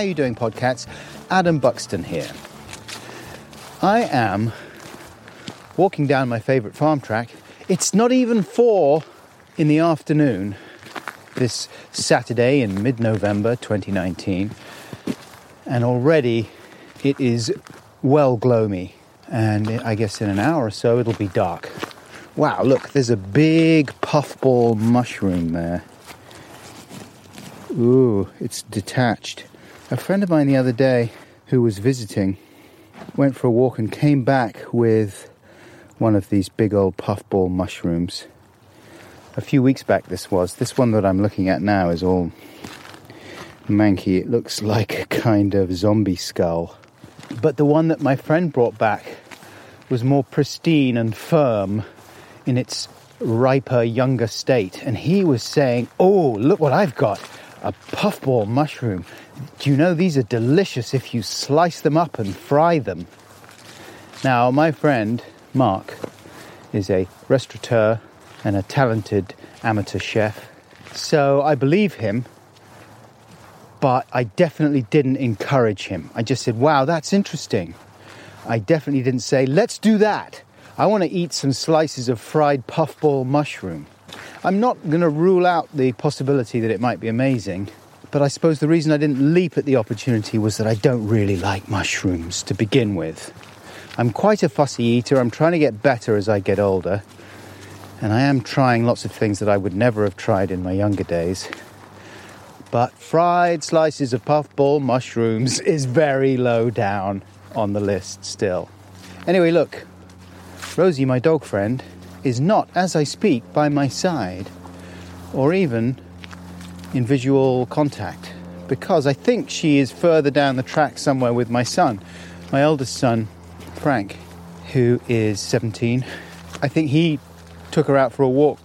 How you doing, podcats? Adam Buxton here. I am walking down my favourite farm track. It's not even four in the afternoon this Saturday in mid-November 2019, and already it is well gloomy. And I guess in an hour or so it'll be dark. Wow, look, there's a big puffball mushroom there. Ooh, it's detached. A friend of mine the other day who was visiting went for a walk and came back with one of these big old puffball mushrooms. A few weeks back, this was. This one that I'm looking at now is all manky. It looks like a kind of zombie skull. But the one that my friend brought back was more pristine and firm in its riper, younger state. And he was saying, Oh, look what I've got a puffball mushroom. Do you know these are delicious if you slice them up and fry them? Now, my friend Mark is a restaurateur and a talented amateur chef, so I believe him, but I definitely didn't encourage him. I just said, wow, that's interesting. I definitely didn't say, let's do that. I want to eat some slices of fried puffball mushroom. I'm not going to rule out the possibility that it might be amazing, but I suppose the reason I didn't leap at the opportunity was that I don't really like mushrooms to begin with. I'm quite a fussy eater, I'm trying to get better as I get older, and I am trying lots of things that I would never have tried in my younger days. But fried slices of puffball mushrooms is very low down on the list still. Anyway, look, Rosie, my dog friend, is not, as I speak, by my side or even in visual contact because I think she is further down the track somewhere with my son, my eldest son, Frank, who is 17. I think he took her out for a walk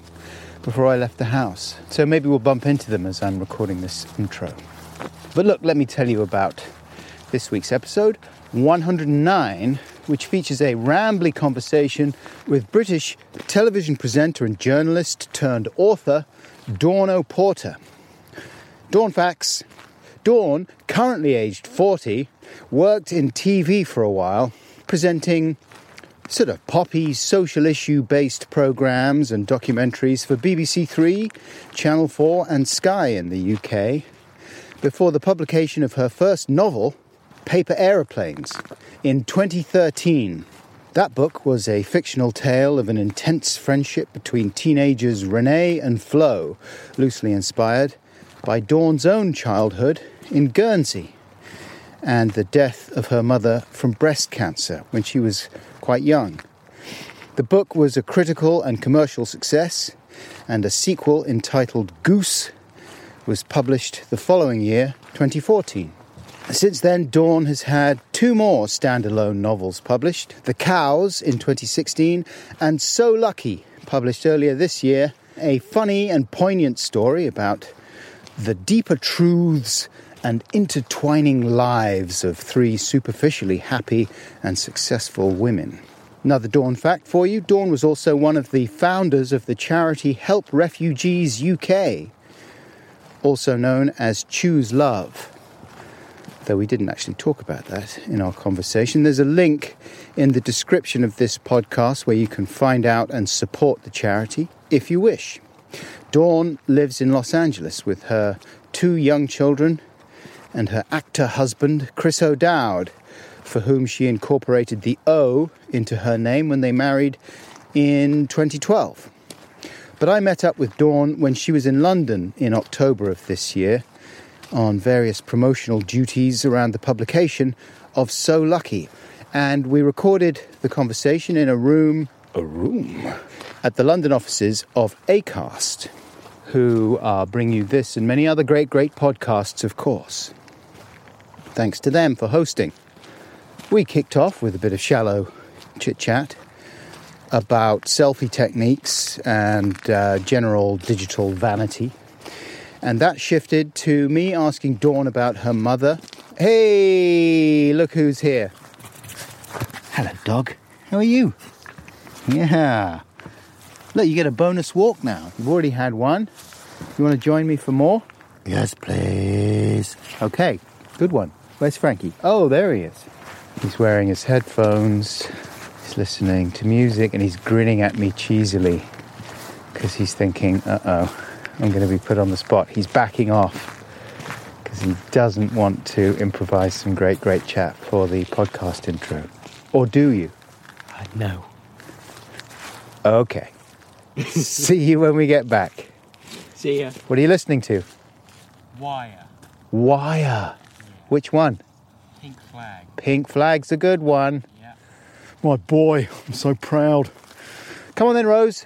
before I left the house. So maybe we'll bump into them as I'm recording this intro. But look, let me tell you about this week's episode 109 which features a rambly conversation with British television presenter and journalist turned author Dawn O'Porter. Dawn facts. Dawn, currently aged 40, worked in TV for a while, presenting sort of poppy social issue based programs and documentaries for BBC Three, Channel 4, and Sky in the UK, before the publication of her first novel, Paper Aeroplanes, in 2013. That book was a fictional tale of an intense friendship between teenagers Renee and Flo, loosely inspired by Dawn's own childhood in Guernsey and the death of her mother from breast cancer when she was quite young. The book was a critical and commercial success, and a sequel entitled Goose was published the following year, 2014. Since then, Dawn has had two more standalone novels published The Cows in 2016 and So Lucky, published earlier this year, a funny and poignant story about the deeper truths and intertwining lives of three superficially happy and successful women. Another Dawn fact for you Dawn was also one of the founders of the charity Help Refugees UK, also known as Choose Love though we didn't actually talk about that in our conversation. There's a link in the description of this podcast where you can find out and support the charity if you wish. Dawn lives in Los Angeles with her two young children and her actor husband, Chris O'Dowd, for whom she incorporated the O into her name when they married in 2012. But I met up with Dawn when she was in London in October of this year on various promotional duties around the publication of So Lucky. And we recorded the conversation in a room, a room, at the London offices of ACAST, who uh, bring you this and many other great, great podcasts, of course. Thanks to them for hosting. We kicked off with a bit of shallow chit chat about selfie techniques and uh, general digital vanity. And that shifted to me asking Dawn about her mother. Hey, look who's here. Hello, dog. How are you? Yeah. Look, you get a bonus walk now. You've already had one. You want to join me for more? Yes, please. Okay, good one. Where's Frankie? Oh, there he is. He's wearing his headphones. He's listening to music and he's grinning at me cheesily because he's thinking, uh oh, I'm going to be put on the spot. He's backing off because he doesn't want to improvise some great, great chat for the podcast intro. Or do you? Uh, no. Okay. See you when we get back. See ya. What are you listening to? Wire. Wire. Which one? Pink flag. Pink Flag's a good one. Yeah. My boy, I'm so proud. Come on then, Rose.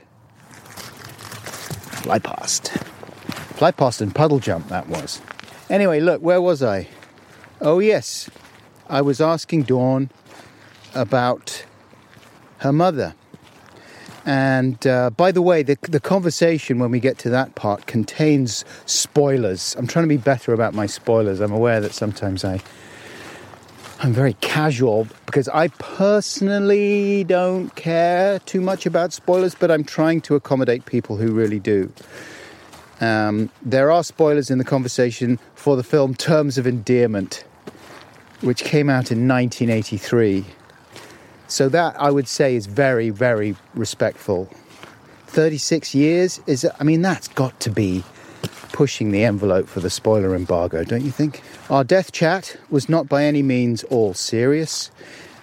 Fly past. Fly past and puddle jump, that was. Anyway, look, where was I? Oh, yes. I was asking Dawn about her mother. And uh, by the way, the, the conversation when we get to that part contains spoilers. I'm trying to be better about my spoilers. I'm aware that sometimes I, I'm very casual because I personally don't care too much about spoilers, but I'm trying to accommodate people who really do. Um, there are spoilers in the conversation for the film Terms of Endearment, which came out in 1983. So that I would say is very, very respectful. 36 years is, I mean, that's got to be pushing the envelope for the spoiler embargo, don't you think? Our death chat was not by any means all serious,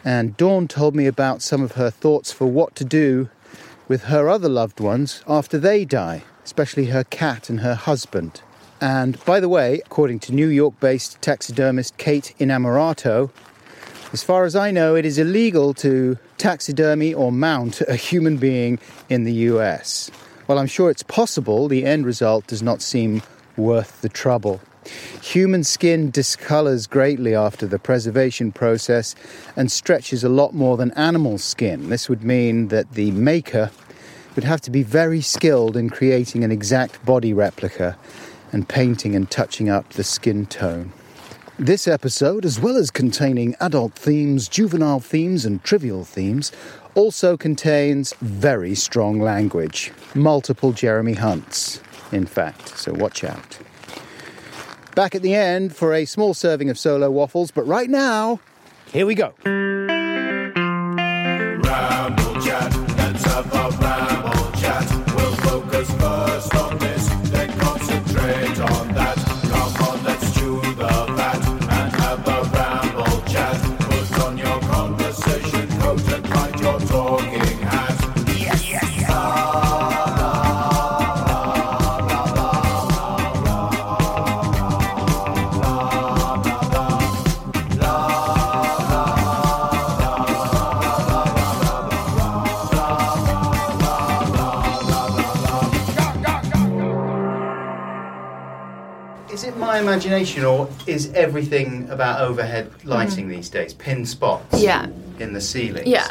and Dawn told me about some of her thoughts for what to do with her other loved ones after they die, especially her cat and her husband. And by the way, according to New York based taxidermist Kate Inamorato, as far as I know, it is illegal to taxidermy or mount a human being in the US. While I'm sure it's possible, the end result does not seem worth the trouble. Human skin discolors greatly after the preservation process and stretches a lot more than animal skin. This would mean that the maker would have to be very skilled in creating an exact body replica and painting and touching up the skin tone. This episode, as well as containing adult themes, juvenile themes, and trivial themes, also contains very strong language. Multiple Jeremy Hunts, in fact, so watch out. Back at the end for a small serving of solo waffles, but right now, here we go. Or is everything about overhead lighting mm. these days pin spots Yeah. in the ceiling? Yeah.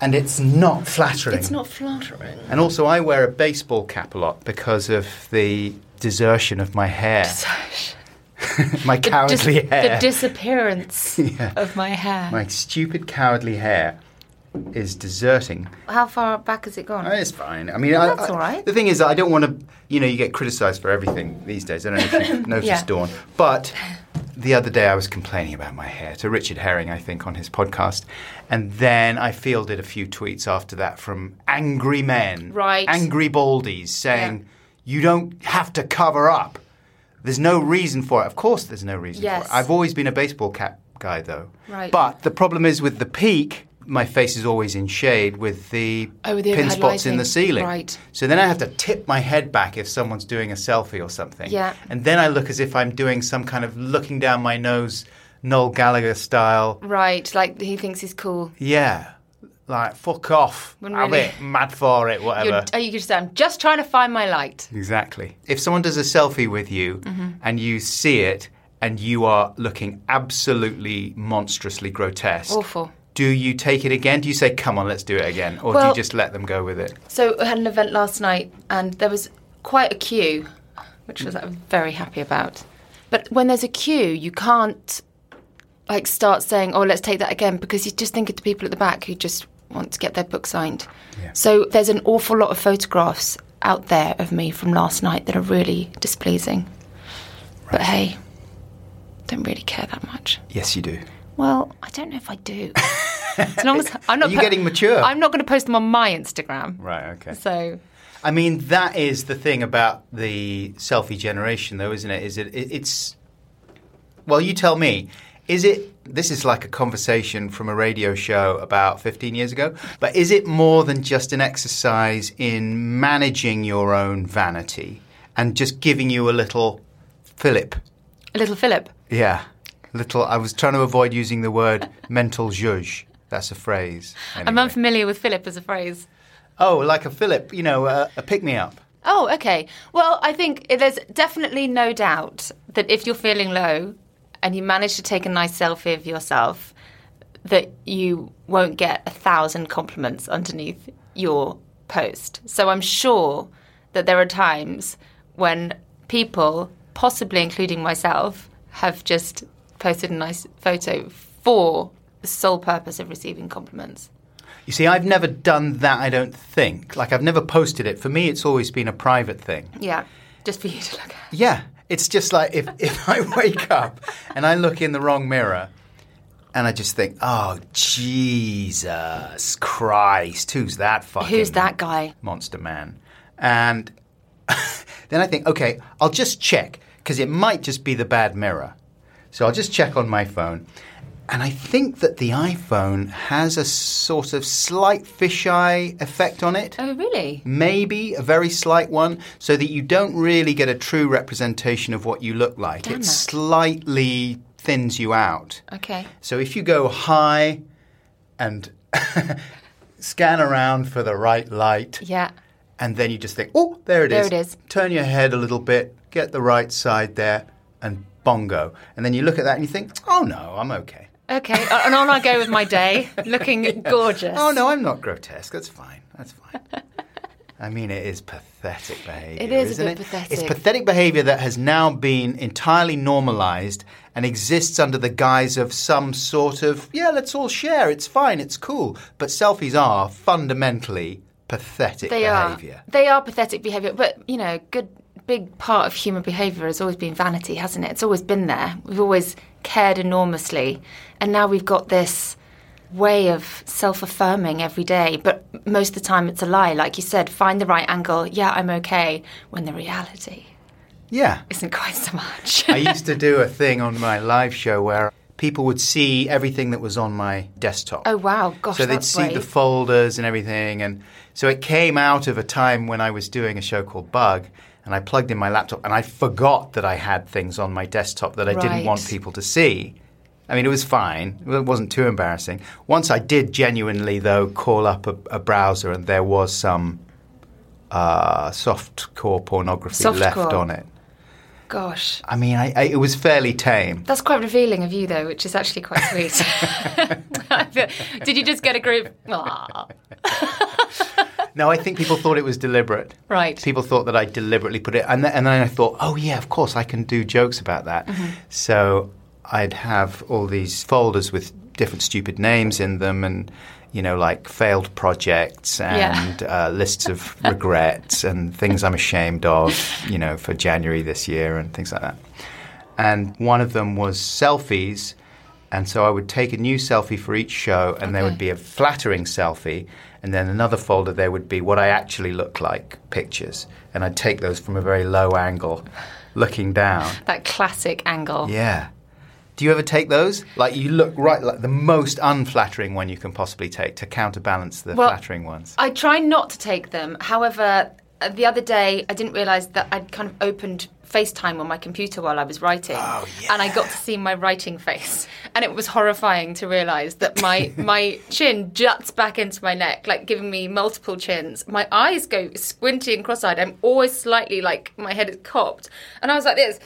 And it's not flattering. It's not flattering. And also, I wear a baseball cap a lot because of the desertion of my hair, my The, dis- cowardly hair. the disappearance Yeah. of my hair. my stupid cowardly hair is deserting. How far back has it gone? Oh, It's fine. I mean, I, That's I- all right. The thing is, I don't want to. You know, you get criticised for everything these days. I don't know if you've noticed, Yeah. Dawn. But the other day, I was complaining about my hair to Richard Herring, I think, on his podcast, and then I fielded a few tweets after that from angry men, Right. angry baldies, saying, Yeah. "You don't have to cover up. There's no reason for it. Of course, there's no reason Yes. for it. I've always been a baseball cap guy, though. Right. But the problem is with the peak." My face is always in shade with the Oh, with the pin spots in the ceiling. Right. So then I have to tip my head back if someone's doing a selfie or something. Yeah. And then I look as if I'm doing some kind of looking down my nose, Noel Gallagher style. Right, like he thinks he's cool. Yeah. like fuck off, really- it, mad for it, whatever. You're, oh, you could just say, I'm just trying to find my light. Exactly. If someone does a selfie with you Mm-hmm. and you see it and you are looking absolutely monstrously grotesque, Awful. Do you take it again? Do you say, come on, let's do it again? Or do you just let them go with it? So I had an event last night, and there was quite a queue, which was I'm very happy about. But when there's a queue, you can't like start saying, "Oh, let's take that again," because you just think of the people at the back who just want to get their book signed. So there's an awful lot of photographs out there of me from last night that are really displeasing. But hey, don't really care that much. Yes, you do. Well, I don't know if I do. as long as I'm not Are you getting mature? I'm not going to post them on my Instagram. Right, okay. So I mean, that is the thing about the selfie generation, though, isn't it? Is it? it it's. Well, you tell me. Is it? This is like a conversation from a radio show about 15 years ago. But is it more than just an exercise in managing your own vanity and just giving you a little fillip? A little Philip. Yeah, little. I was trying to avoid using the word mental zhuzh. That's a phrase. I'm unfamiliar with Philip as a phrase. Oh, like a Philip, you know, a, a pick me up. Oh, okay. Well, I think there's definitely no doubt that if you're feeling low and you manage to take a nice selfie of yourself, that you won't get a thousand compliments underneath your post. So I'm sure that there are times when people, possibly including myself, have just posted a nice photo for the sole purpose of receiving compliments. You see, I've never done that, I don't think. Like, I've never posted it. For me, it's always been a private thing. Yeah, just for you to look at. Yeah. It's just like if, if I wake up and I look in the wrong mirror and I just think, oh, Jesus Christ, who's that fucking Who's that guy? monster man? And then I think, okay, I'll just check because it might just be the bad mirror. So I'll just check on my phone. And I think that the iPhone has a sort of slight fisheye effect on it. Oh, really? Maybe a very slight one, so that you don't really get a true representation of what you look like. Damn it slightly thins you out. Okay. So if you go high and scan around for the right light, Yeah. and then you just think, oh, there it There is. it is. Turn your head a little bit, get the right side there, and bongo. And then you look at that and you think, oh no, I'm okay. Okay, and on I go with my day, looking gorgeous. Oh no, I'm not grotesque. That's fine. That's fine. I mean, it is pathetic behaviour. It is a bit it? pathetic. It's pathetic behaviour that has now been entirely normalised and exists under the guise of some sort of yeah, let's all share. It's fine. It's cool. But selfies are fundamentally pathetic They behaviour. are. They are pathetic behaviour, but you know, good big part of human behaviour has always been vanity, hasn't it? It's always been there. We've always cared enormously, and now we've got this way of self-affirming every day. But most of the time it's a lie. Like you said find the right angle. Yeah i'm okay. When the reality Yeah. isn't quite so much. I used to do a thing on my live show where people would see everything that was on my desktop. oh wow. Gosh so they'd see the folders and everything. And so it came out of a time when i was doing a show called bug and i plugged in my laptop and i forgot that i had things on my desktop that i didn't want people to see. I mean it was fine. It wasn't too embarrassing. Once i did genuinely though call up a, a browser and there was some uh, soft core pornography left Softcore. on it. Gosh. I mean I, I, it was fairly tame. That's quite revealing of you, though, which is actually quite sweet. Did you just get a group? No i think people thought it was deliberate Right. people thought that I deliberately put it, and, th- and then I thought, oh yeah, of course I can do jokes about that. Mm-hmm. So I'd have all these folders with different stupid names in them, and you know, like failed projects and uh, lists of regrets and things I'm ashamed of, you know, for January this year and things like that. And one of them was selfies. And so I would take a new selfie for each show, and there would be a flattering selfie, and then another folder there would be what I actually look like pictures. And I'd take those from a very low angle, looking down. That classic angle. Yeah. Do you ever take those? Like you look right, like the most unflattering one you can possibly take to counterbalance the Well, flattering ones. I try not to take them. However, uh, the other day I didn't realise that I'd kind of opened FaceTime on my computer while I was writing. Oh, And I got to see my writing face. And it was horrifying to realise that my, my chin juts back into my neck, like giving me multiple chins. My eyes go squinty and cross eyed. I'm always slightly like my head is cocked. And I was like this.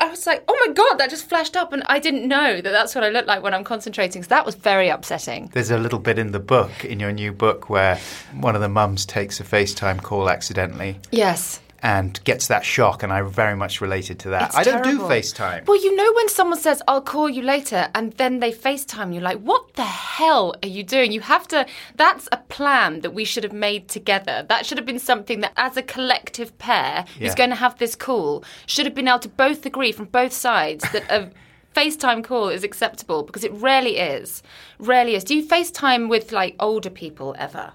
I was like, oh my God, that just flashed up. And I didn't know that that's what I look like when I'm concentrating. So that was very upsetting. There's a little bit in the book, in your new book, where one of the mums takes a FaceTime call accidentally Yes. And gets that shock, and I very much related to that. It's I don't terrible. do FaceTime. Well, you know when someone says, I'll call you later, and then they FaceTime you, like, what the hell are you doing? You have to, that's a plan that we should have made together. That should have been something that, as a collective pair Yeah. who's going to have this call, should have been able to both agree from both sides that a FaceTime call is acceptable because it rarely is. Rarely is. Do you FaceTime with, like, older people ever?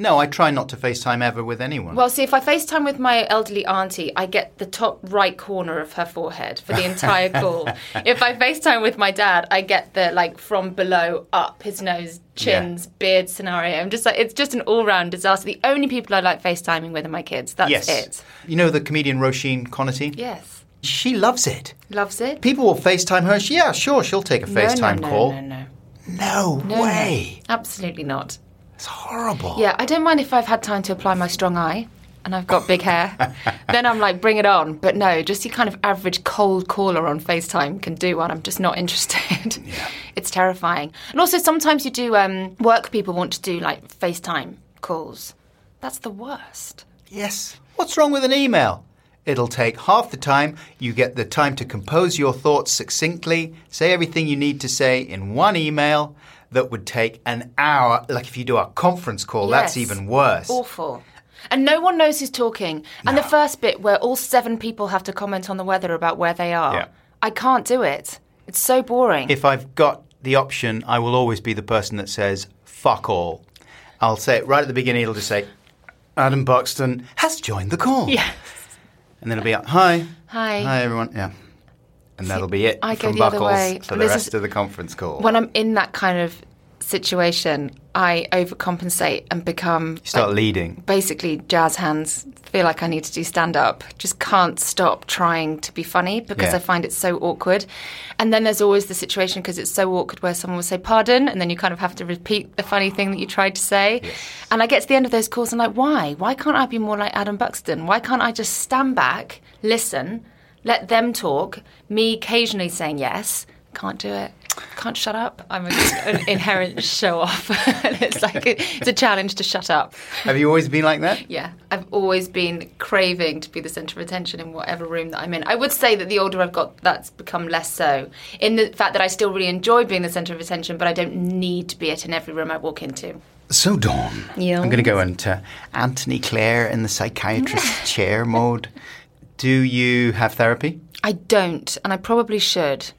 No, I try not to FaceTime ever with anyone. Well, see, if I FaceTime with my elderly auntie, I get the top right corner of her forehead for the entire call. if I FaceTime with my dad, I get the like from below up, his nose, chins, beard scenario. I'm just like, it's just an all round disaster. The only people I like FaceTiming with are my kids. That's yes. it. You know the comedian Roisin Conaty? Yes. She loves it. Loves it. People will FaceTime her. She, yeah, sure, she'll take a No, FaceTime no, no, call. No, no, No, no. way. No, absolutely not. It's horrible. Yeah, I don't mind if I've had time to apply my strong eye and I've got big hair. then I'm like, bring it on. But no, just your kind of average cold caller on FaceTime can do one. I'm just not interested. It's terrifying. And also, sometimes you do, um, work people want to do like FaceTime calls. That's the worst. Yes. What's wrong with an email? It'll take half the time. You get the time to compose your thoughts succinctly, say everything you need to say in one email. That would take an hour. Like if you do a conference call, that's even worse. Awful. And no one knows who's talking. And the first bit where all seven people have to comment on the weather about where they are. Yeah. I can't do it. It's so boring. If I've got the option, I will always be the person that says, fuck all. I'll say it right at the beginning, it'll just say, Adam Buxton has joined the call. yes. And then it'll be, like, hi. Hi. Hi, everyone. Yeah. And that'll be it I from Buckles for the This rest is- of the conference call. when I'm in that kind of situation, I overcompensate and become Start like, leading. basically jazz hands. Feel like I need to do stand up. Just can't stop trying to be funny because Yeah. I find it so awkward. And then there's always the situation because it's so awkward where someone will say pardon, and then you kind of have to repeat the funny thing that you tried to say. And I get to the end of those calls and I'm like, why? Why can't I be more like Adam Buxton? Why can't I just stand back, listen, let them talk, me occasionally saying yes? Can't do it. Can't shut up. I'm a, an inherent show off. and it's like it's a challenge to shut up. Have you always been like that? Yeah, I've always been craving to be the centre of attention in whatever room that I'm in. I would say that the older I've got, that's become less so. In the fact that I still really enjoy being the centre of attention, but I don't need to be it in every room I walk into. So, Dawn, Yeah. I'm going to go into Anthony Clare in the psychiatrist chair mode. Do you have therapy? I don't, and I probably should.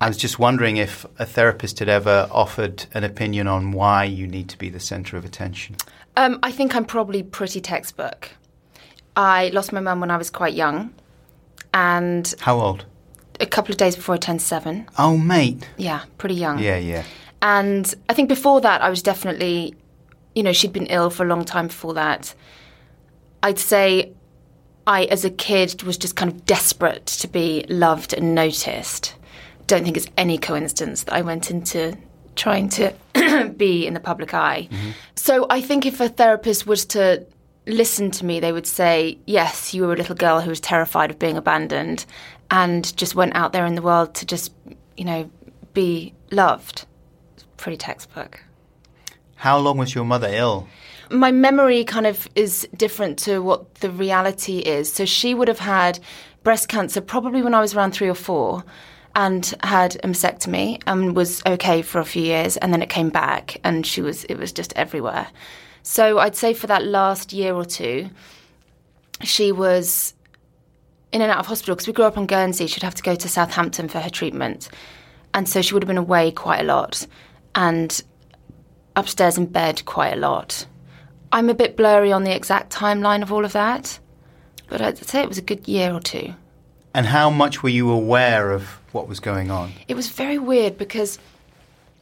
I was just wondering if a therapist had ever offered an opinion on why you need to be the centre of attention. Um, I think I'm probably pretty textbook. I lost my mum when I was quite young, and How old? a couple of days before I turned seven. Oh, mate. Yeah, pretty young. Yeah, yeah. And I think before that, I was definitely, you know, she'd been ill for a long time before that. I'd say I, as a kid, was just kind of desperate to be loved and noticed. Don't think it's any coincidence that I went into trying to be in the public eye. Mm-hmm. So I think if a therapist was to listen to me, they would say, yes, you were a little girl who was terrified of being abandoned and just went out there in the world to just, you know, be loved. It's pretty textbook. How long was your mother ill? My memory kind of is different to what the reality is. So she would have had breast cancer probably when I was around three or four and had a mastectomy and was okay for a few years and then it came back and she was it was just everywhere. So I'd say for that last year or two she was in and out of hospital because we grew up on Guernsey. She'd have to go to Southampton for her treatment. And so she would have been away quite a lot and upstairs in bed quite a lot. I'm a bit blurry on the exact timeline of all of that, but I'd say it was a good year or two. And how much were you aware of what was going on? It was very weird because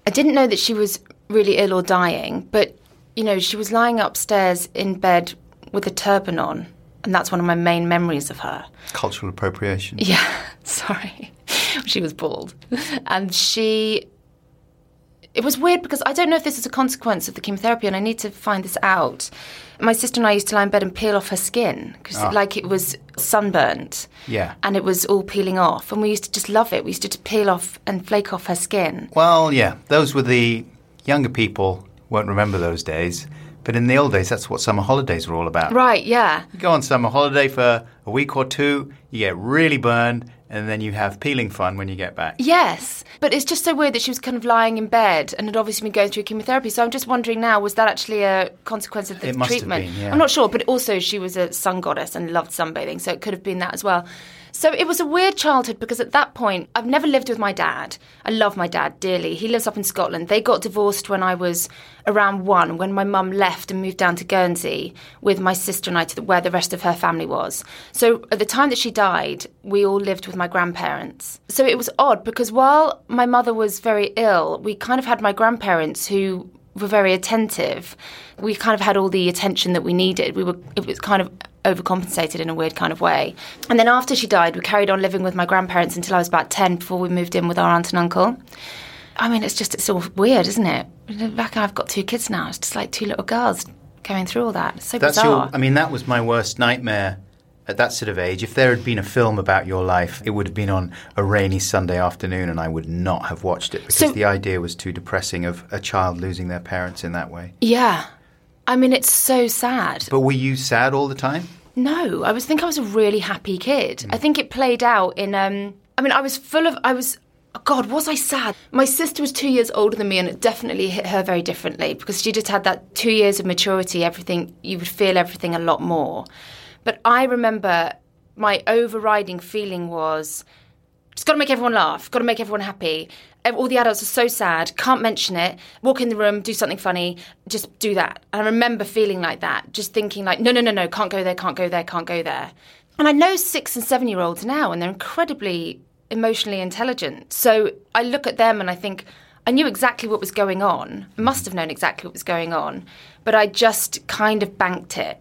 I didn't know that she was really ill or dying, but you know, she was lying upstairs in bed with a turban on, and that's one of my main memories of her. Cultural appropriation. Yeah, sorry. she was bald. And she. It was weird because I don't know if this is a consequence of the chemotherapy, and I need to find this out. My sister and I used to lie in bed and peel off her skin because, ah. like, it was sunburnt. Yeah. And it was all peeling off, and we used to just love it. We used to peel off and flake off her skin. Well, yeah, those were the younger people won't remember those days. But in the old days, that's what summer holidays were all about. Right, yeah. You go on summer holiday for a week or two, you get really burned, and then you have peeling fun when you get back. Yes, but it's just so weird that she was kind of lying in bed and had obviously been going through chemotherapy. So I'm just wondering now, was that actually a consequence of the It must have treatment? been, yeah. I'm not sure, but also she was a sun goddess and loved sunbathing, so it could have been that as well. So it was a weird childhood because at that point, I've never lived with my dad. I love my dad dearly. He lives up in Scotland. They got divorced when I was around one, when my mum left and moved down to Guernsey with my sister and I to the, where the rest of her family was. So at the time that she died, we all lived with my grandparents. So it was odd because while my mother was very ill, we kind of had my grandparents who were very attentive. We kind of had all the attention that we needed. We were it was kind of overcompensated in a weird kind of way. And then after she died, we carried on living with my grandparents until I was about 10 before we moved in with our aunt and uncle. I mean, it's just it's all weird, isn't it? Back I've got two kids now. It's just like two little girls going through all that. It's so That's bizarre. your. I mean, that was my worst nightmare at that sort of age. If there had been a film about your life, it would have been on a rainy Sunday afternoon, and I would not have watched it because So- the idea was too depressing of a child losing their parents in that way. yeah. I mean, it's so sad. But were you sad all the time? No, I was think I was a really happy kid. I think it played out in um I mean I was full of I was God, was I sad? My sister was two years older than me and it definitely hit her very differently because she just had that two years of maturity, everything you would feel everything a lot more. But I remember my overriding feeling was just got to make everyone laugh, got to make everyone happy. All the adults are so sad, can't mention it. Walk in the room, do something funny, just do that. And I remember feeling like that, just thinking like, no, no, no, no, can't go there, can't go there, can't go there. And I know six and seven year olds now, and they're incredibly emotionally intelligent. So I look at them and I think, I knew exactly what was going on, must have known exactly what was going on, but I just kind of banked it.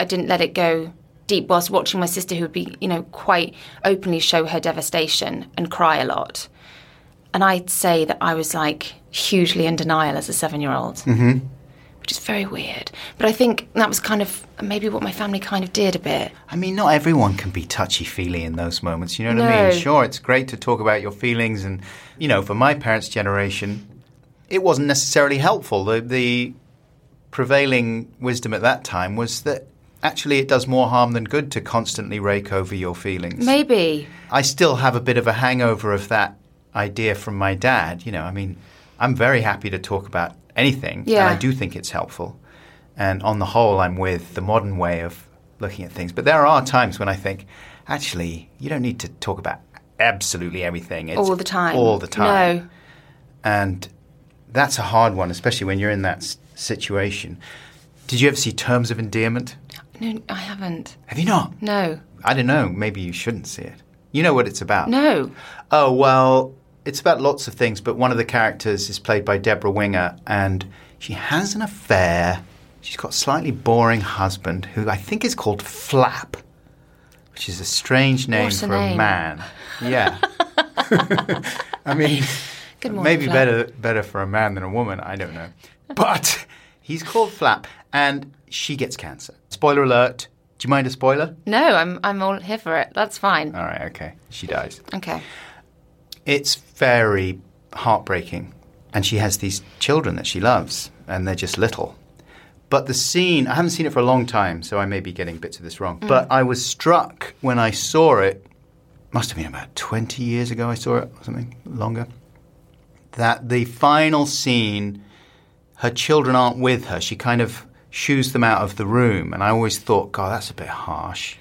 I didn't let it go deep whilst watching my sister, who would be, you know, quite openly show her devastation and cry a lot. And I'd say that I was like hugely in denial as a seven year old, mm-hmm. which is very weird. But I think that was kind of maybe what my family kind of did a bit. I mean, not everyone can be touchy feely in those moments. You know what I mean? Sure, it's great to talk about your feelings, and you know, for my parents' generation, it wasn't necessarily helpful. The, the prevailing wisdom at that time was that actually it does more harm than good to constantly rake over your feelings. Maybe. I still have a bit of a hangover of that idea from my dad. You know, I mean, I'm very happy to talk about anything, Yeah. and I do think it's helpful. And on the whole, I'm with the modern way of looking at things. But there are times when I think, actually, you don't need to talk about absolutely everything it's All the time. All the time. No. And that's a hard one, especially when you're in that s- situation. Did you ever see Terms of Endearment? No, I haven't. Have you not? No. I don't know. Maybe you shouldn't see it. You know what it's about. No. Oh, well, it's about lots of things, but one of the characters is played by Debra Winger, and she has an affair. She's got a slightly boring husband who I think is called Flap, which is a strange name a for a name. man. Yeah. I mean, morning, maybe Flap. better better for a man than a woman. I don't know. But he's called Flap, and she gets cancer. Spoiler alert. Do you mind a spoiler? No, I'm I'm all here for it. That's fine. All right, okay. She dies. Okay. It's very heartbreaking. And she has these children that she loves, and they're just little. But the scene, I haven't seen it for a long time, so I may be getting bits of this wrong. Mm. But I was struck when I saw it, must have been about 20 years ago I saw it, or something longer, that the final scene, her children aren't with her. She kind of shoos them out of the room. And I always thought, God, that's a bit harsh.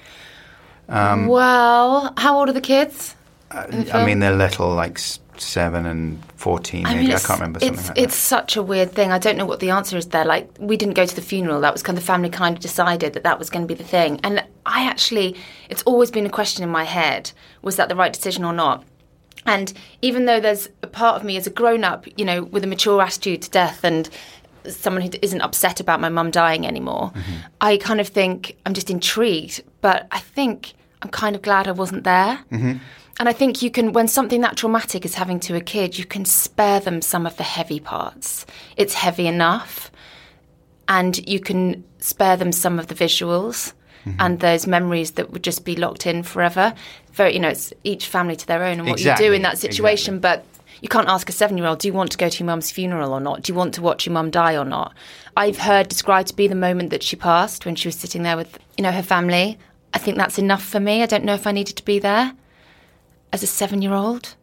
Um, well, how old are the kids? the I mean, they're little, like seven and fourteen. Maybe I, it's- can't remember something it's, like It's such a weird thing. I don't know what the answer is there. Like, we didn't go to the funeral. That was kind of the family kind of decided that that was going to be the thing. And I actually, it's always been a question in my head: was that the right decision or not? And even though there's a part of me as a grown up, you know, with a mature attitude to death and someone who isn't upset about my mum dying anymore. I kind of think I'm just intrigued, but I think I'm kind of glad I wasn't there. And I think you can, when something that traumatic is happening to a kid, you can spare them some of the heavy parts. It's heavy enough, and you can spare them some of the visuals and those memories that would just be locked in forever. Very, you know, it's each family to their own and what you do in that situation, but you can't ask a seven year old, do you want to go to your mum's funeral or not? Do you want to watch your mum die or not? I've heard described to be the moment that she passed when she was sitting there with, you know, her family. I think that's enough for me. I don't know if I needed to be there as a seven year old.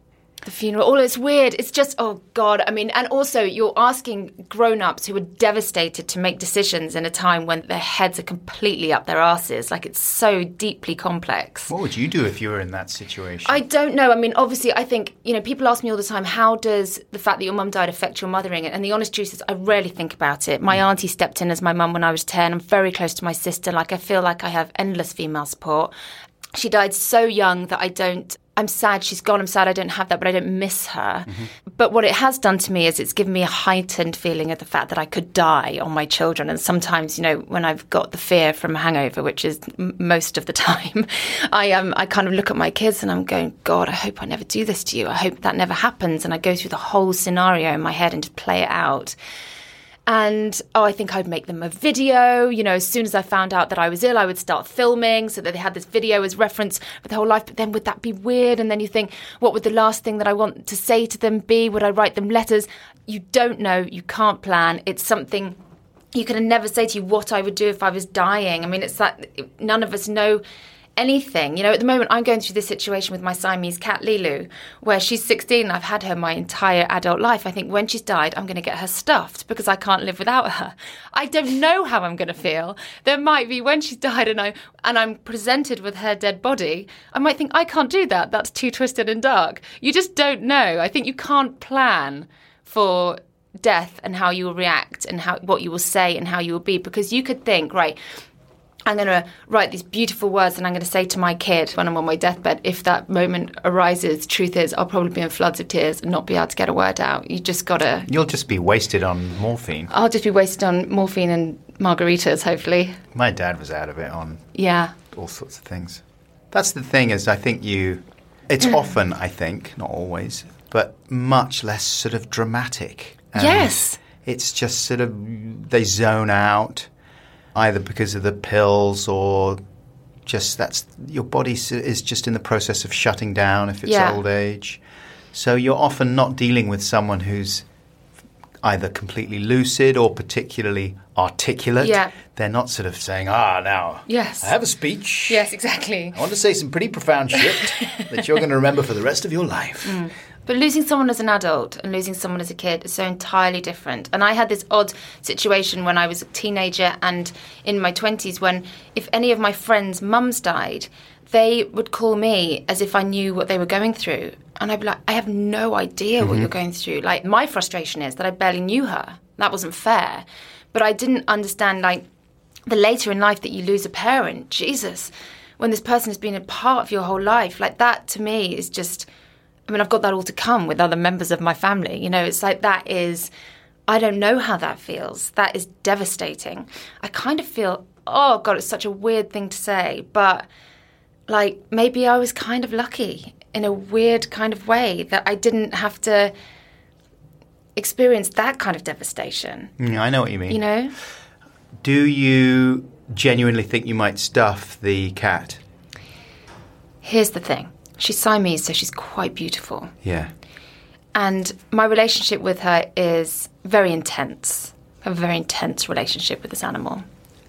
The funeral, all it's weird. It's just, oh God. I mean, and also you're asking grown ups who are devastated to make decisions in a time when their heads are completely up their asses. Like it's so deeply complex. What would you do if you were in that situation? I don't know. I mean, obviously, I think, you know, people ask me all the time, how does the fact that your mum died affect your mothering? And the honest truth is, I rarely think about it. My mm. auntie stepped in as my mum when I was 10. I'm very close to my sister. Like, I feel like I have endless female support. She died so young that I don't. I'm sad she's gone. I'm sad I don't have that, but I don't miss her. But what it has done to me is it's given me a heightened feeling of the fact that I could die on my children. And sometimes, you know, when I've got the fear from a hangover, which is m- most of the time, I um, I kind of look at my kids and I'm going, God, I hope I never do this to you. I hope that never happens. And I go through the whole scenario in my head and just play it out. And oh, I think I'd make them a video. You know, as soon as I found out that I was ill, I would start filming so that they had this video as reference for the whole life. But then would that be weird? And then you think, what would the last thing that I want to say to them be? Would I write them letters? You don't know. You can't plan. It's something you can never say to you what I would do if I was dying. I mean, it's that none of us know anything. You know, at the moment, I'm going through this situation with my Siamese cat, Lilu, where she's 16. I've had her my entire adult life. I think when she's died, I'm going to get her stuffed because I can't live without her. I don't know how I'm going to feel. There might be when she's died and I and I'm presented with her dead body, I might think I can't do that. That's too twisted and dark. You just don't know. I think you can't plan for death and how you will react and how what you will say and how you will be because you could think right I'm going to write these beautiful words and I'm going to say to my kid when I'm on my deathbed, if that moment arises, truth is, I'll probably be in floods of tears and not be able to get a word out. You just got to, You'll just be wasted on morphine. I'll just be wasted on morphine and margaritas, hopefully. My dad was out of it on Yeah. all sorts of things. That's the thing is I think you it's mm. often I think, not always, but much less sort of dramatic. Yes. It's just sort of they zone out either because of the pills or just that's your body is just in the process of shutting down if it's Yeah. old age. So you're often not dealing with someone who's either completely lucid or particularly articulate. Yeah. They're not sort of saying, "Ah, now Yes. I have a speech. Yes, exactly. I want to say some pretty profound shit that you're going to remember for the rest of your life." Mm. But losing someone as an adult and losing someone as a kid is so entirely different. And I had this odd situation when I was a teenager and in my 20s when if any of my friends' mums died, they would call me as if I knew what they were going through. And I'd be like, I have no idea what you're mm-hmm. going through. Like, my frustration is that I barely knew her. That wasn't fair. But I didn't understand, like, the later in life that you lose a parent, Jesus, when this person has been a part of your whole life, like that to me is just, I mean, I've got that all to come with other members of my family. You know, it's like that is, I don't know how that feels. That is devastating. I kind of feel, oh God, it's such a weird thing to say, but like maybe I was kind of lucky in a weird kind of way that I didn't have to experience that kind of devastation. Mm, I know what you mean. You know? Do you genuinely think you might stuff the cat? Here's the thing. She's Siamese, so she's quite beautiful. Yeah. And my relationship with her is very intense. I have a very intense relationship with this animal.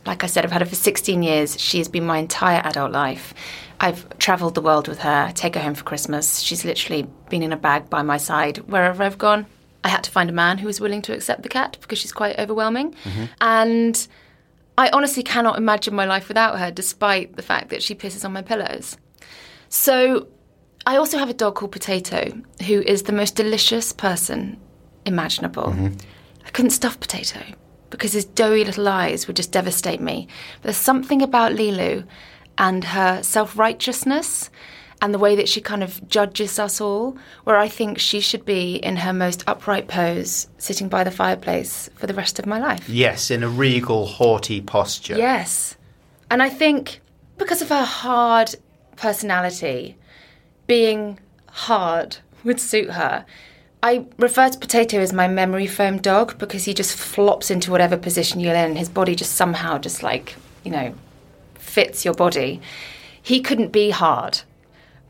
Like I said, I've had her for 16 years. She has been my entire adult life. I've travelled the world with her, I take her home for Christmas. She's literally been in a bag by my side wherever I've gone. I had to find a man who was willing to accept the cat because she's quite overwhelming. Mm-hmm. And I honestly cannot imagine my life without her, despite the fact that she pisses on my pillows. So I also have a dog called Potato, who is the most delicious person imaginable. Mm-hmm. I couldn't stuff Potato because his doughy little eyes would just devastate me. But there's something about Lilu and her self righteousness and the way that she kind of judges us all, where I think she should be in her most upright pose, sitting by the fireplace for the rest of my life. Yes, in a regal, haughty posture. Yes. And I think because of her hard personality, being hard would suit her. I refer to Potato as my memory foam dog because he just flops into whatever position you're in. His body just somehow just like, you know, fits your body. He couldn't be hard.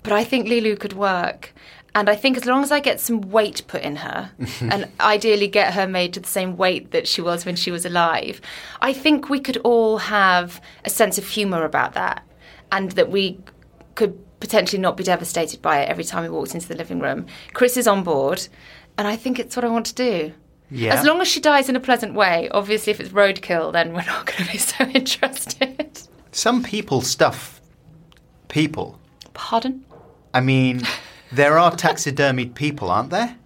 But I think Lulu could work. And I think as long as I get some weight put in her, and ideally get her made to the same weight that she was when she was alive, I think we could all have a sense of humour about that. And that we could potentially not be devastated by it every time he walks into the living room. Chris is on board, and I think it's what I want to do. Yeah. As long as she dies in a pleasant way. Obviously, if it's roadkill, then we're not going to be so interested. Some people stuff people. Pardon? I mean, there are taxidermied people, aren't there?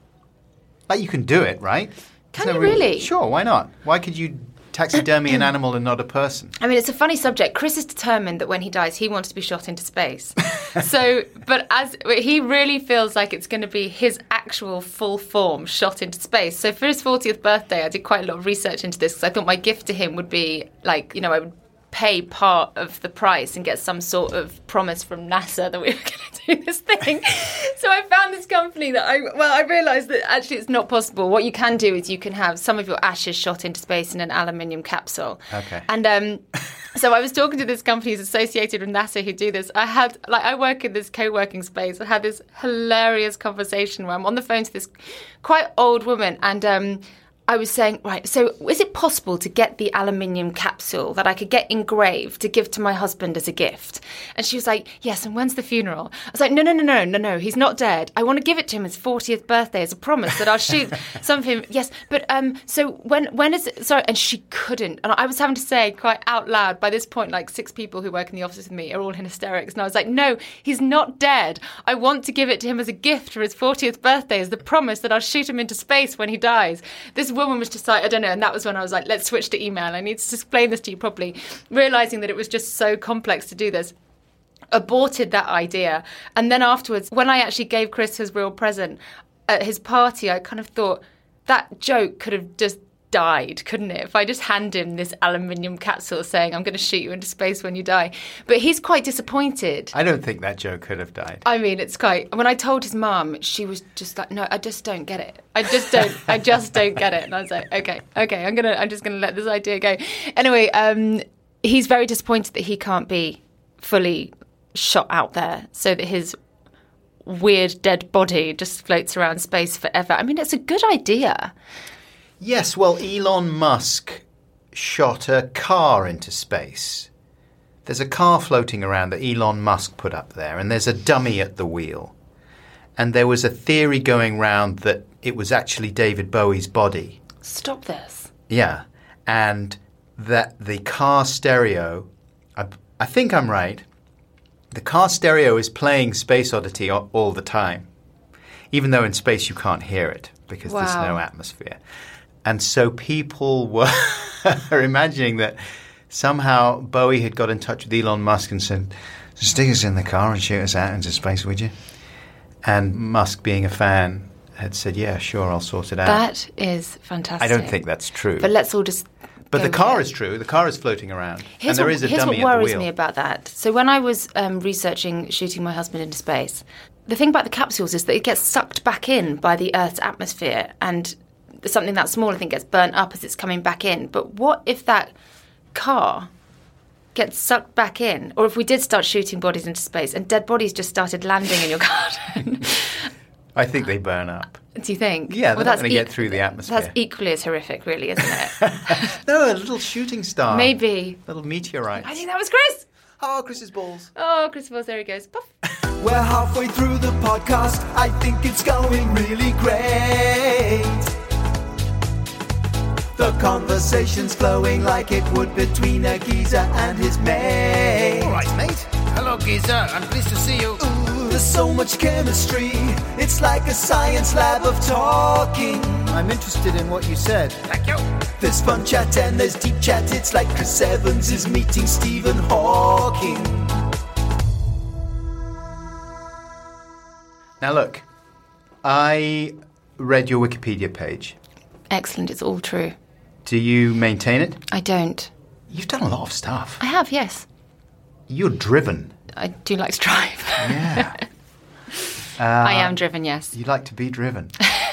Like you can do it, right? Can you real- really? Sure, why not? Why could you taxidermy an animal and not a person? I mean, it's a funny subject. Chris is determined that when he dies, he wants to be shot into space. so, but as he really feels like it's going to be his actual full form shot into space. So, for his 40th birthday, I did quite a lot of research into this because I thought my gift to him would be like, you know, I would pay part of the price and get some sort of promise from NASA that we were going to do this thing. so I found this company that I well I realized that actually it's not possible. What you can do is you can have some of your ashes shot into space in an aluminium capsule. Okay. And um so I was talking to this company who's associated with NASA who do this. I had like I work in this co-working space. I had this hilarious conversation where I'm on the phone to this quite old woman and um I was saying, right, so is it possible to get the aluminium capsule that I could get engraved to give to my husband as a gift? And she was like, yes, and when's the funeral? I was like, no, no, no, no, no, no, he's not dead. I want to give it to him his 40th birthday as a promise that I'll shoot some of him. Yes, but um, so when when is it? Sorry, and she couldn't. And I was having to say quite out loud, by this point, like six people who work in the office with me are all in hysterics. And I was like, no, he's not dead. I want to give it to him as a gift for his 40th birthday as the promise that I'll shoot him into space when he dies. This woman was just like, I don't know. And that was when I was like, let's switch to email. I need to explain this to you properly. Realizing that it was just so complex to do this. Aborted that idea. And then afterwards, when I actually gave Chris his real present at his party, I kind of thought that joke could have just died, couldn't it? If I just hand him this aluminium capsule saying, I'm going to shoot you into space when you die. But he's quite disappointed. I don't think that joke could have died. I mean, it's quite. When I told his mum, she was just like, "No, I just don't get it. I just don't. I just don't get it." And I was like, "Okay, okay, I'm gonna. I'm just gonna let this idea go." Anyway, um, he's very disappointed that he can't be fully shot out there, so that his weird dead body just floats around space forever. I mean, it's a good idea. Yes, well, Elon Musk shot a car into space. There's a car floating around that Elon Musk put up there, and there's a dummy at the wheel. And there was a theory going round that it was actually David Bowie's body. Stop this. Yeah. And that the car stereo, I, I think I'm right, the car stereo is playing Space Oddity all, all the time, even though in space you can't hear it because there's no atmosphere. And so people were imagining that somehow Bowie had got in touch with Elon Musk and said, Stick us in the car and shoot us out into space, would you? And Musk, being a fan, had said, Yeah, sure, I'll sort it out. That is fantastic. I don't think that's true. But let's all just. But the car is true. The car is floating around, Here's and there what, is a here's dummy what worries me about that. So when I was um, researching shooting my husband into space, the thing about the capsules is that it gets sucked back in by the Earth's atmosphere, and something that small, I think, gets burnt up as it's coming back in. But what if that car gets sucked back in, or if we did start shooting bodies into space and dead bodies just started landing in your garden? I think they burn up. Do you think? Yeah, they're not gonna get through the atmosphere. That's equally as horrific, really, isn't it? No, a little shooting star. Maybe. A Little meteorite. I think that was Chris. Oh, Chris's balls. Oh, Chris's Balls, there he goes. Puff. We're halfway through the podcast. I think it's going really great. The conversation's flowing like it would between a geezer and his mate. All right, mate. Hello, Geezer. I'm pleased to see you. Ooh, there's so much chemistry. It's like a science lab of talking. I'm interested in what you said. Thank you. There's fun chat and there's deep chat. It's like Chris Evans is meeting Stephen Hawking. Now, look, I read your Wikipedia page. Excellent. It's all true. Do you maintain it? I don't. You've done a lot of stuff. I have, yes. You're driven. I do like to drive. Yeah. I am driven, yes. you like to be driven.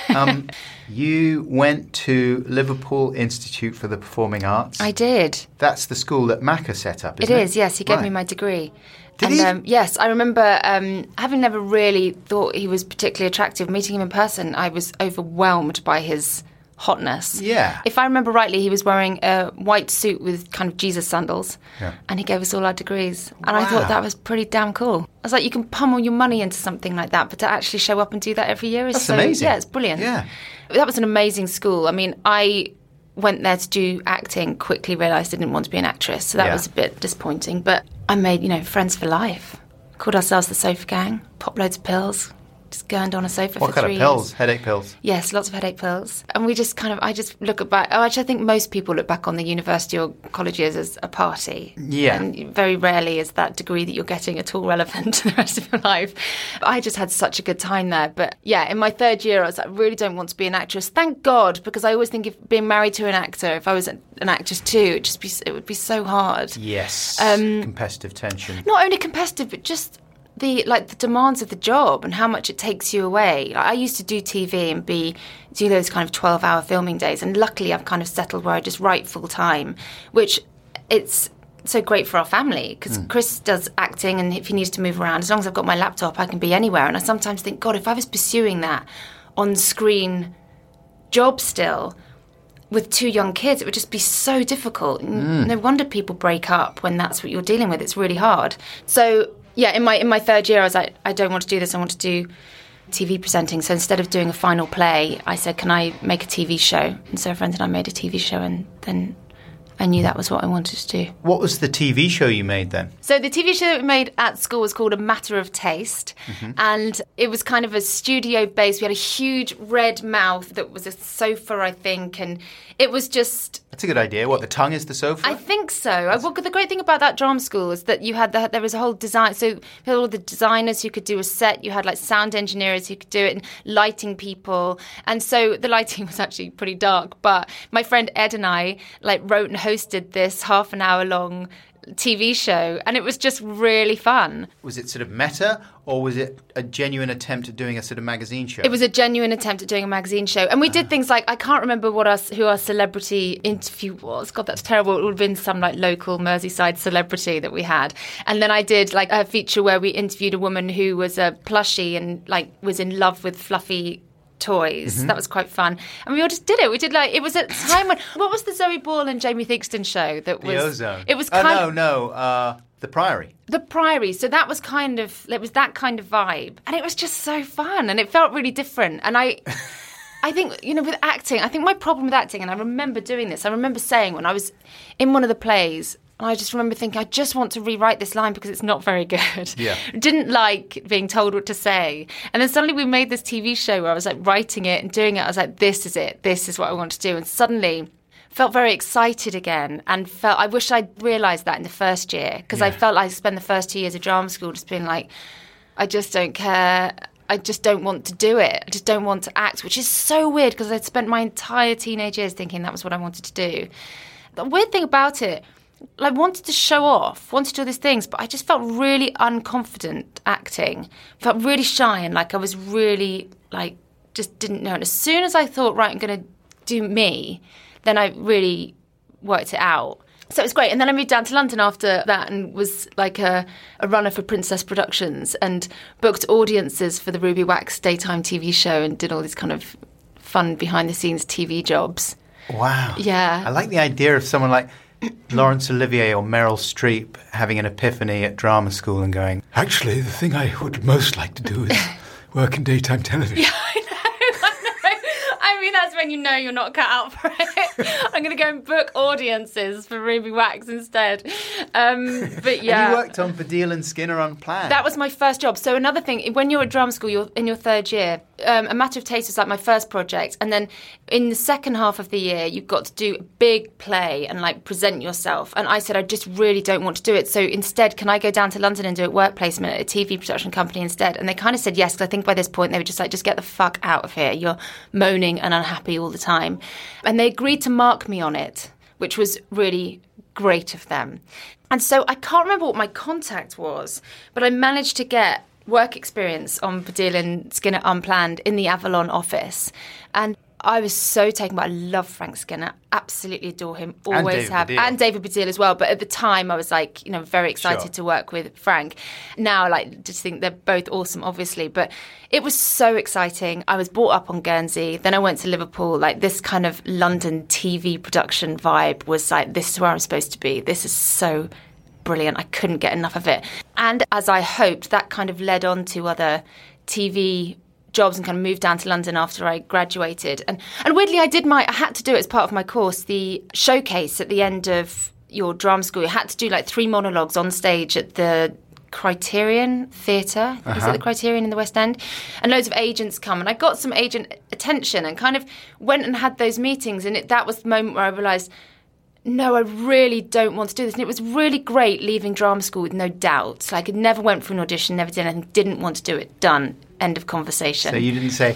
Um, you went to Liverpool Institute for the Performing Arts. I did. That's the school that Macca set up, It isn't it? is, yes. He gave me my degree. Did and he? Um, yes, I remember um, having never really thought he was particularly attractive. Meeting him in person, I was overwhelmed by his hotness. Yeah. If I remember rightly, he was wearing a white suit with kind of Jesus sandals, Yeah. and he gave us all our degrees. And I thought that was pretty damn cool. I was like, you can pummel your money into something like that, but to actually show up and do that every year is That's so amazing. yeah, it's brilliant. Yeah. that was an amazing school. I mean, I went there to do acting. Quickly realised I didn't want to be an actress, so that Yeah. was a bit disappointing. But I made you know friends for life. Called ourselves the Sofa Gang. Popped loads of pills. Just gurned on a sofa What for kind three of pills? years. Headache pills? Yes, lots of headache pills. And we just kind of, I just look back. Oh, actually, I think most people look back on the university or colleges as a party. Yeah. And very rarely is that degree that you're getting at all relevant to the rest of your life. I just had such a good time there. But yeah, in my third year, I was like, I really don't want to be an actress. Thank God, because I always think if being married to an actor, if I was an actress too, it'd just be, it would be so hard Yes. Um, Competitive tension. not only competitive but just the like the demands of the job and how much it takes you away like, i used to do tv and be do those kind of 12 hour filming days and luckily i've kind of settled where i just write full time which it's so great for our family because hmm. chris does acting and if he needs to move around as long as i've got my laptop i can be anywhere and i sometimes think god if i was pursuing that on screen job still with two young kids, it would just be so difficult. N- hmm. No wonder people break up when that's what you're dealing with. It's really hard. So yeah, in my in my third year, I was like, I don't want to do this. I want to do TV presenting. So instead of doing a final play, I said, can I make a TV show? And so a friend and I made a TV show, and then I knew that was what I wanted to do. What was the TV show you made then? So the TV show that we made at school was called A Matter of Taste, mm-hmm. and it was kind of a studio based. We had a huge red mouth that was a sofa, I think, and it was just That's a good idea. What, the tongue is the sofa? I think so. I, well, the great thing about that drama school is that you had the, there was a whole design. So you had all the designers who could do a set. You had like sound engineers who could do it, and lighting people. And so the lighting was actually pretty dark. But my friend Ed and I like wrote and hosted this half an hour long TV show, and it was just really fun. was it sort of meta or was it a genuine attempt at doing a sort of magazine show? It was a genuine attempt at doing a magazine show, and we did ah. things like I can't remember what us who our celebrity interview was. God, that's terrible. It would have been some like local Merseyside celebrity that we had, and then I did like a feature where we interviewed a woman who was a plushie and like was in love with fluffy toys. That was quite fun, and we all just did it. We did like it was at a time when what was the Zoe Ball and Jamie Theakston show that the was ozone. It was Oh, kind no, no. Uh, the Priory. the Priory. So that was kind of it was that kind of vibe, and it was just so fun, and it felt really different. And I, I think you know with acting, I think my problem with acting, and I remember doing this. I remember saying when I was in one of the plays. And I just remember thinking, I just want to rewrite this line because it's not very good. Yeah. Didn't like being told what to say. And then suddenly we made this TV show where I was like writing it and doing it. I was like, this is it. This is what I want to do. And suddenly felt very excited again and felt I wish I'd realised that in the first year because I felt like I spent the first two years of drama school just being like, I just don't care. I just don't want to do it. I just don't want to act, which is so weird because I'd spent my entire teenage years thinking that was what I wanted to do. The weird thing about it, I wanted to show off, wanted to do these things, but I just felt really unconfident acting. Felt really shy and like I was really like just didn't know. And as soon as I thought, right, I'm going to do me, then I really worked it out. So it was great. And then I moved down to London after that and was like a, a runner for Princess Productions and booked audiences for the Ruby Wax daytime TV show and did all these kind of fun behind the scenes TV jobs. Wow. Yeah. I like the idea of someone like Laurence Olivier or Meryl Streep having an epiphany at drama school and going, Actually, the thing I would most like to do is work in daytime television. I maybe that's when you know you're not cut out for it. I'm going to go and book audiences for Ruby Wax instead. Um, but yeah. And you worked on Baddiel and Skinner Unplanned. That was my first job. So another thing, when you're at drama school, you're in your third year. Um, a Matter of Taste was like my first project, and then in the second half of the year, you've got to do a big play and like present yourself. And I said, I just really don't want to do it. So instead, can I go down to London and do a work placement at a TV production company instead? And they kind of said yes, because I think by this point they were just like, just get the fuck out of here. You're moaning and unhappy all the time. And they agreed to mark me on it, which was really great of them. And so I can't remember what my contact was, but I managed to get work experience on Baddiel and Skinner Unplanned in the Avalon office. And I was so taken by. I love Frank Skinner. Absolutely adore him. Always David have, Baddiel. and David Baddiel as well. But at the time, I was like, you know, very excited Sure. to work with Frank. Now, like just think they're both awesome, obviously. But it was so exciting. I was brought up on Guernsey. Then I went to Liverpool. Like this kind of London TV production vibe was like, this is where I'm supposed to be. This is so brilliant. I couldn't get enough of it. And as I hoped, that kind of led on to other TV jobs and kind of moved down to London after I graduated. And and weirdly I did my I had to do it as part of my course, the showcase at the end of your drama school. You had to do like three monologues on stage at the Criterion Theatre. Is it the uh-huh. Criterion in the West End? And loads of agents come, and I got some agent attention, and kind of went and had those meetings. And it, that was the moment where I realised no, I really don't want to do this. And it was really great leaving drama school with no doubts. Like, I never went for an audition, never did anything, didn't want to do it. Done. End of conversation. So you didn't say,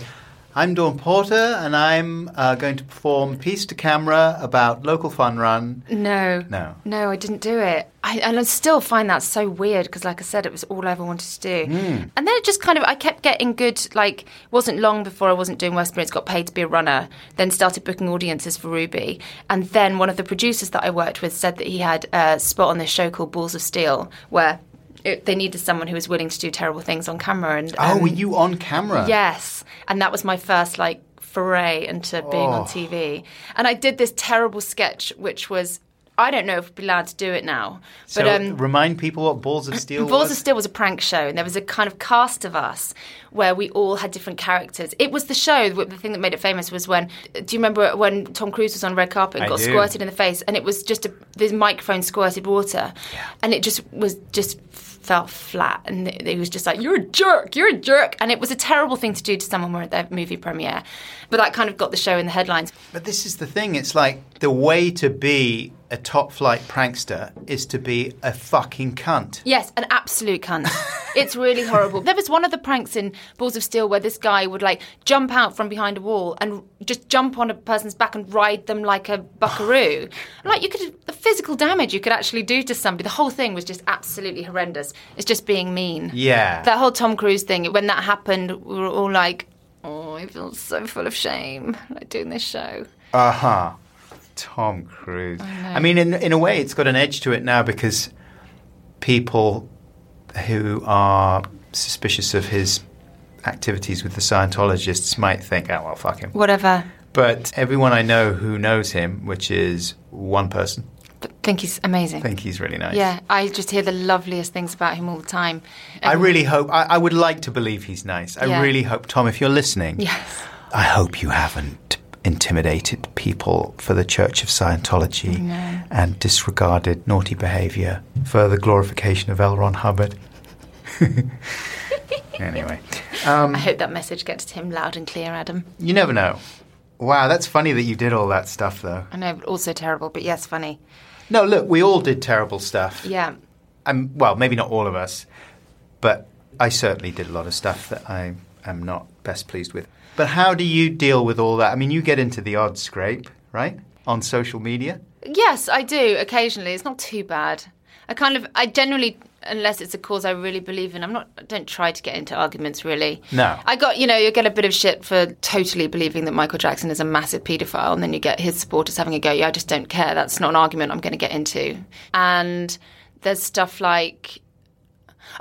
I'm Dawn Porter and I'm uh, going to perform Piece to Camera about local fun run. no. No. No, I didn't do it. I, and I still find that so weird because, like I said, it was all I ever wanted to do. Hmm. And then it just kind of, I kept getting good. Like, it wasn't long before I wasn't doing West Experience, got paid to be a runner, then started booking audiences for Ruby. And then one of the producers that I worked with said that he had a spot on this show called Balls of Steel where it, they needed someone who was willing to do terrible things on camera. And Oh, um, were you on camera? Yes, and that was my first like foray into being Oh. on TV. And I did this terrible sketch, which was I don't know if we'd be allowed to do it now, So but um, remind people what Balls of Steel was Balls was. of Steel was a prank show, and there was a kind of cast of us where we all had different characters. It was the show. The thing that made it famous was when. Do you remember when Tom Cruise was on red carpet and I got do. squirted in the face, and it was just a this microphone squirted water, and it just was just felt flat, and it, was just like you're a jerk, you're a jerk, and it was a terrible thing to do to someone at their movie premiere, but that kind of got the show in the headlines. But this is the thing. It's like the way to be a top flight prankster is to be a fucking cunt. Yes, an absolute cunt. it's really horrible. There was one of the pranks in Balls of Steel where this guy would like jump out from behind a wall and just jump on a person's back and ride them like a buckaroo. like you could, the physical damage you could actually do to somebody. The whole thing was just absolutely horrendous. It's just being mean. Yeah. That whole Tom Cruise thing. When that happened, we were all like, "Oh, I feel so full of shame like doing this show." Uh huh. Tom Cruise. I, mean, in in a way, it's got an edge to it now because people who are suspicious of his activities with the Scientologists might think, "Oh well, fuck him." Whatever. But everyone I know who knows him, which is one person, But think he's amazing. think he's really nice. Yeah, I just hear the loveliest things about him all the time. I really hope. I, I would like to believe he's nice. I Yeah. really hope, Tom, if you're listening, Yes. I hope you haven't intimidated people for the Church of Scientology and disregarded naughty behaviour for the glorification of L. Ron Hubbard. anyway, um, I hope that message gets to him loud and clear, Adam. you never know. Wow, that's funny that you did all that stuff, though. I know, also terrible, but yes, funny. No, look, we all did terrible stuff. Yeah. I'm, well, maybe not all of us, but I certainly did a lot of stuff that I am not best pleased with. But how do you deal with all that? I mean, you get into the odd scrape, right? On social media? Yes, I do occasionally. It's not too bad. I kind of, I generally, unless it's a cause I really believe in, I'm not, I don't try to get into arguments really. No. I got, you know, you get a bit of shit for totally believing that Michael Jackson is a massive paedophile, and then you get his supporters having a go, yeah, I just don't care. That's not an argument I'm going to get into. And there's stuff like,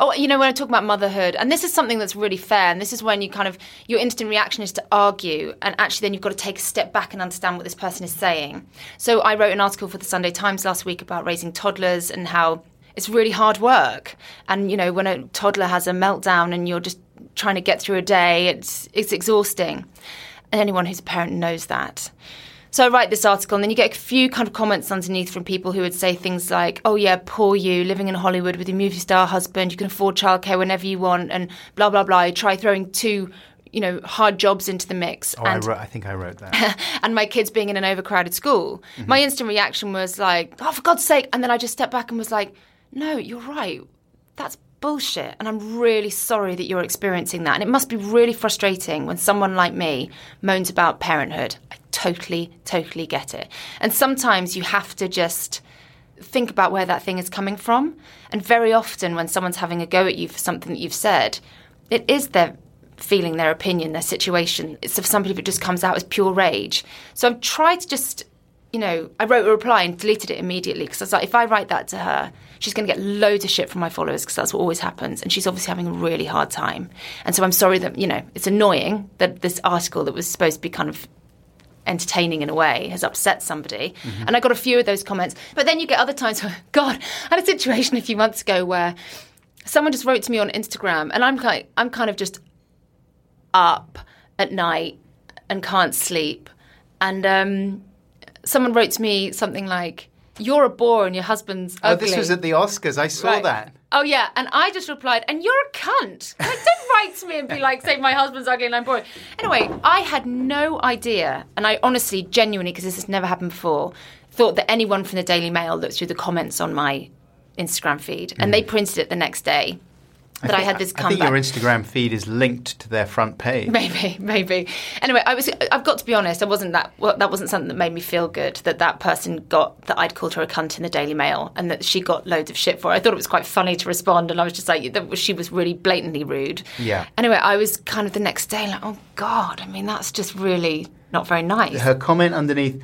Oh, you know, when I talk about motherhood, and this is something that's really fair, and this is when you kind of, your instant reaction is to argue, and actually then you've got to take a step back and understand what this person is saying. So I wrote an article for the Sunday Times last week about raising toddlers and how it's really hard work. And, you know, when a toddler has a meltdown and you're just trying to get through a day, it's, it's exhausting. And anyone who's a parent knows that. So I write this article, and then you get a few kind of comments underneath from people who would say things like, "Oh yeah, poor you, living in Hollywood with your movie star husband, you can afford childcare whenever you want, and blah blah blah." Try throwing two, you know, hard jobs into the mix, Oh, I, wrote, I think I wrote that. and my kids being in an overcrowded school. Mm-hmm. My instant reaction was like, "Oh, for God's sake!" And then I just stepped back and was like, "No, you're right. That's bullshit." And I'm really sorry that you're experiencing that. And it must be really frustrating when someone like me moans about parenthood. I totally, totally get it. And sometimes you have to just think about where that thing is coming from. And very often, when someone's having a go at you for something that you've said, it is their feeling, their opinion, their situation. It's for some people, it just comes out as pure rage. So I've tried to just, you know, I wrote a reply and deleted it immediately because I was like, if I write that to her, she's going to get loads of shit from my followers because that's what always happens. And she's obviously having a really hard time. And so I'm sorry that, you know, it's annoying that this article that was supposed to be kind of entertaining in a way has upset somebody. And I got a few of those comments. But then you get other times where, God, I had a situation a few months ago where someone just wrote to me on Instagram and I'm kind I'm kind of just up at night and can't sleep. And um, someone wrote to me something like, You're a bore and your husband's ugly. oh, this was at the Oscars. I saw Right. that. Oh yeah, and I just replied, "And you're a cunt." Like, don't write to me and be like, "Say my husband's ugly and I'm boring." Anyway, I had no idea, and I honestly, genuinely, because this has never happened before, thought that anyone from the Daily Mail looked through the comments on my Instagram feed, and they mm. printed it the next day. That I, had this Mm. I think your Instagram feed is linked to their front page. Maybe, maybe. Anyway, I was. I've got to be honest. I wasn't that. Well, that wasn't something that made me feel good. That that person got that I'd called her a cunt in the Daily Mail, and that she got loads of shit for. it. I thought it was quite funny to respond, and I was just like, that was, she was really blatantly rude. Yeah. Anyway, I was kind of the next day like, oh god. I mean, that's just really not very nice. Her comment underneath.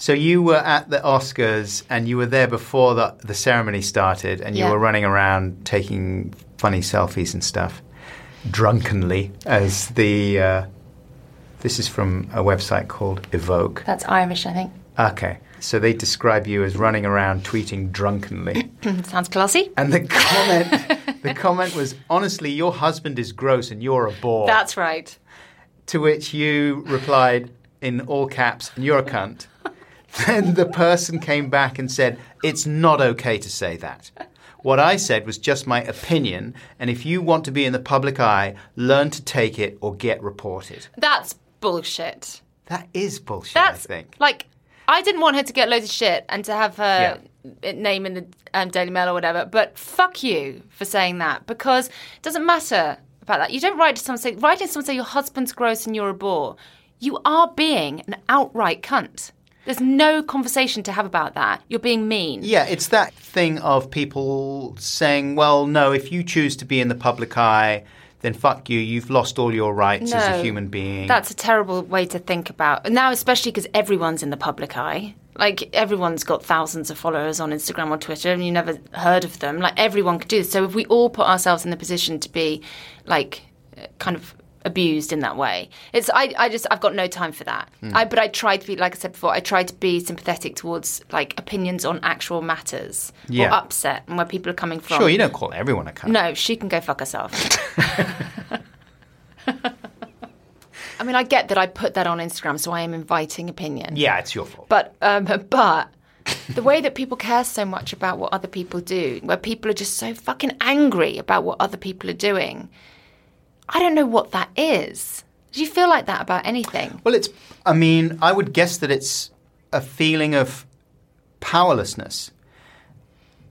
So you were at the Oscars and you were there before the, the ceremony started, and you Yeah. were running around taking funny selfies and stuff, drunkenly, as the. Uh, this is from a website called Evoke. That's Irish, I think. Okay, so they describe you as running around tweeting drunkenly. Sounds classy. And the comment, the comment was, honestly, your husband is gross and you're a bore. That's right. to which you replied in all caps, you're a cunt. Then the person came back and said, it's not okay to say that. What I said was just my opinion, and if you want to be in the public eye, learn to take it or get reported. That's bullshit. That is bullshit, That's I think. like I didn't want her to get loads of shit and to have her name in the um, Daily Mail or whatever. But fuck you for saying that because it doesn't matter about that. You don't write to someone say write to someone say your husband's gross and you're a bore. You are being an outright cunt. There's no conversation to have about that. You're being mean. Yeah, it's that thing of people saying, well, no, if you choose to be in the public eye, then fuck you. You've lost all your rights as a human being. That's a terrible way to think about. Now, especially because everyone's in the public eye. Like everyone's got thousands of followers on Instagram or Twitter, and you never heard of them. Like everyone could do this. So if we all put ourselves in the position to be, like, kind of abused in that way, it's I, I just I've got no time for that. Hmm. I but I try to be like I said before. I try to be sympathetic towards like opinions on actual matters Yeah. or upset and where people are coming from. Sure, you don't call everyone a cunt. No, she can go fuck herself. I mean, I get that I put that on Instagram, so I am inviting opinion. Yeah, it's your fault. But um, but the way that people care so much about what other people do, where people are just so fucking angry about what other people are doing, I don't know what that is. Do you feel like that about anything? Well, it's. I mean, I would guess that it's a feeling of powerlessness.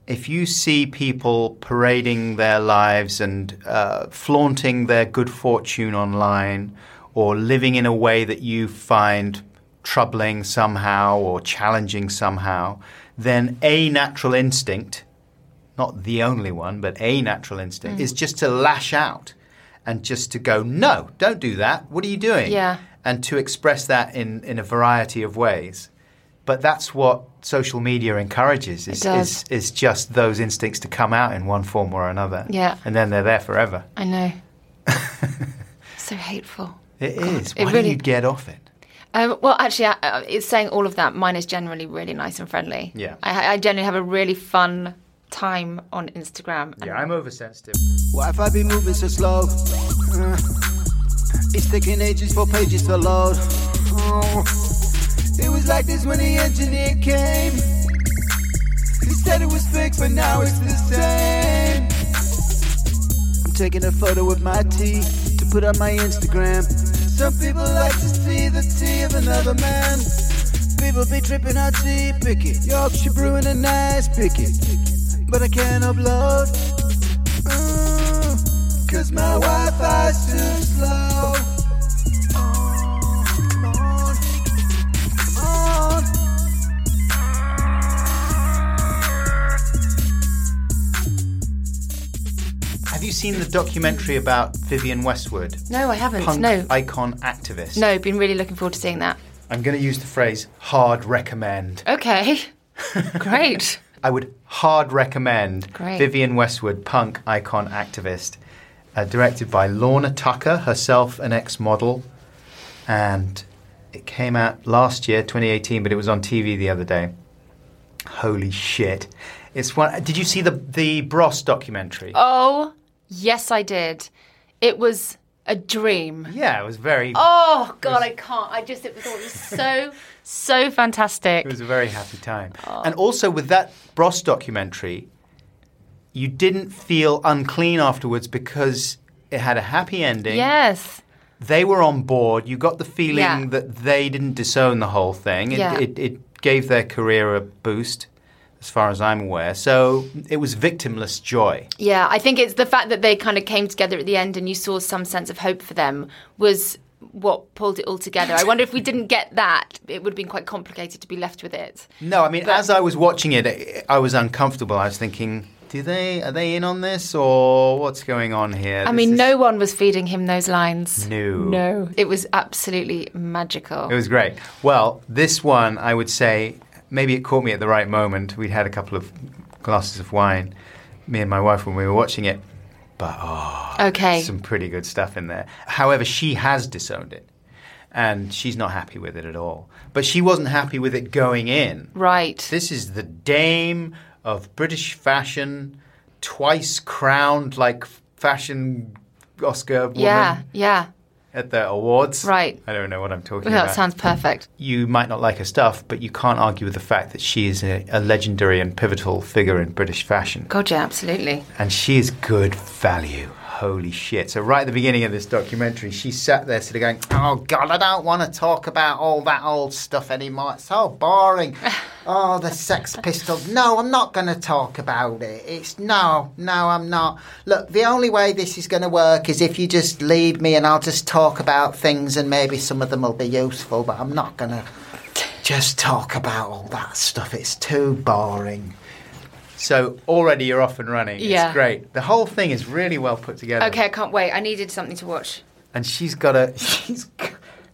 If you see people parading their lives and uh, flaunting their good fortune online, or living in a way that you find troubling somehow or challenging somehow, then a natural instinct, not the only one, but a natural instinct, Mm. is just to lash out and just to go, no, don't do that. What are you doing? Yeah. And to express that in, in a variety of ways. But that's what social media encourages is, does. is, is just those instincts to come out in one form or another. Yeah. And then they're there forever. I know. so hateful. It is. it Why really- do you get off it? Um, well, actually, I- uh, it's saying all of that. Mine is generally really nice and friendly. Yeah. I, I generally have a really fun time on Instagram. Yeah, I'm oversensitive. Why if I be moving so slow? Uh, It's taking ages for pages to load. Oh, it was like this when the engineer came. He said it was fake, but now it's the same. I'm taking a photo with my tea to put on my Instagram. Some people like to see the tea of another man. People be tripping out tea, pick it. Yorkshire brewing a nice pick it. But I can't upload. Uh, Cause my Wi-Fi's too slow. Oh, come on. Come on. Have you seen the documentary about Vivienne Westwood? No, I haven't. Punk no. icon activist. no, been really looking forward to seeing that. I'm going to use the phrase hard recommend. Okay. Great. I would hard recommend Great. Vivienne Westwood, punk icon activist, uh, directed by Lorna Tucker, herself an ex model. And it came out last year, 2018, but it was on TV the other day. Holy shit. It's one. Did you see the, the Bros documentary? Oh, yes, I did. It was a dream. Yeah, it was very. Oh God, I can't. I just it was, it was so so fantastic. It was a very happy time. Oh. And also with that Bros documentary, you didn't feel unclean afterwards because it had a happy ending. Yes. They were on board. You got the feeling Yeah. that they didn't disown the whole thing. It, Yeah. it, it gave their career a boost, as far as I'm aware. So it was victimless joy. Yeah, I think it's the fact that they kind of came together at the end and you saw some sense of hope for them was what pulled it all together. I wonder if we didn't get that, it would have been quite complicated to be left with it. No, I mean, as I was watching it, I was uncomfortable. I was thinking, do they are they in on this or what's going on here? I This mean, is- no one was feeding him those lines. No. No. It was absolutely magical. It was great. Well, this one, I would say, maybe it caught me at the right moment. We'd had a couple of glasses of wine, me and my wife, when we were watching it. But oh, okay. some pretty good stuff in there. However, she has disowned it, and she's not happy with it at all. But she wasn't happy with it going in. Right. This is the dame of British fashion, twice crowned like fashion Oscar woman yeah, yeah. At the awards. Right. I don't know what I'm talking Well, about that sounds perfect. you might not like her stuff, but you can't argue with the fact that she is a, a legendary and pivotal figure in British fashion. God, yeah, absolutely. And she is good value. Holy shit. So, right at the beginning of this documentary, she sat there sort of going, Oh, God, I don't want to talk about all that old stuff anymore. It's so boring. oh, the Sex Pistols. No, I'm not going to talk about it. It's no, no, I'm not. Look, the only way this is going to work is if you just lead me and I'll just talk about things and maybe some of them will be useful, but I'm not going to just talk about all that stuff. It's too boring. So already you're off and running. Yeah. It's great. The whole thing is really well put together. Okay, I can't wait. I needed something to watch. And she's got a she's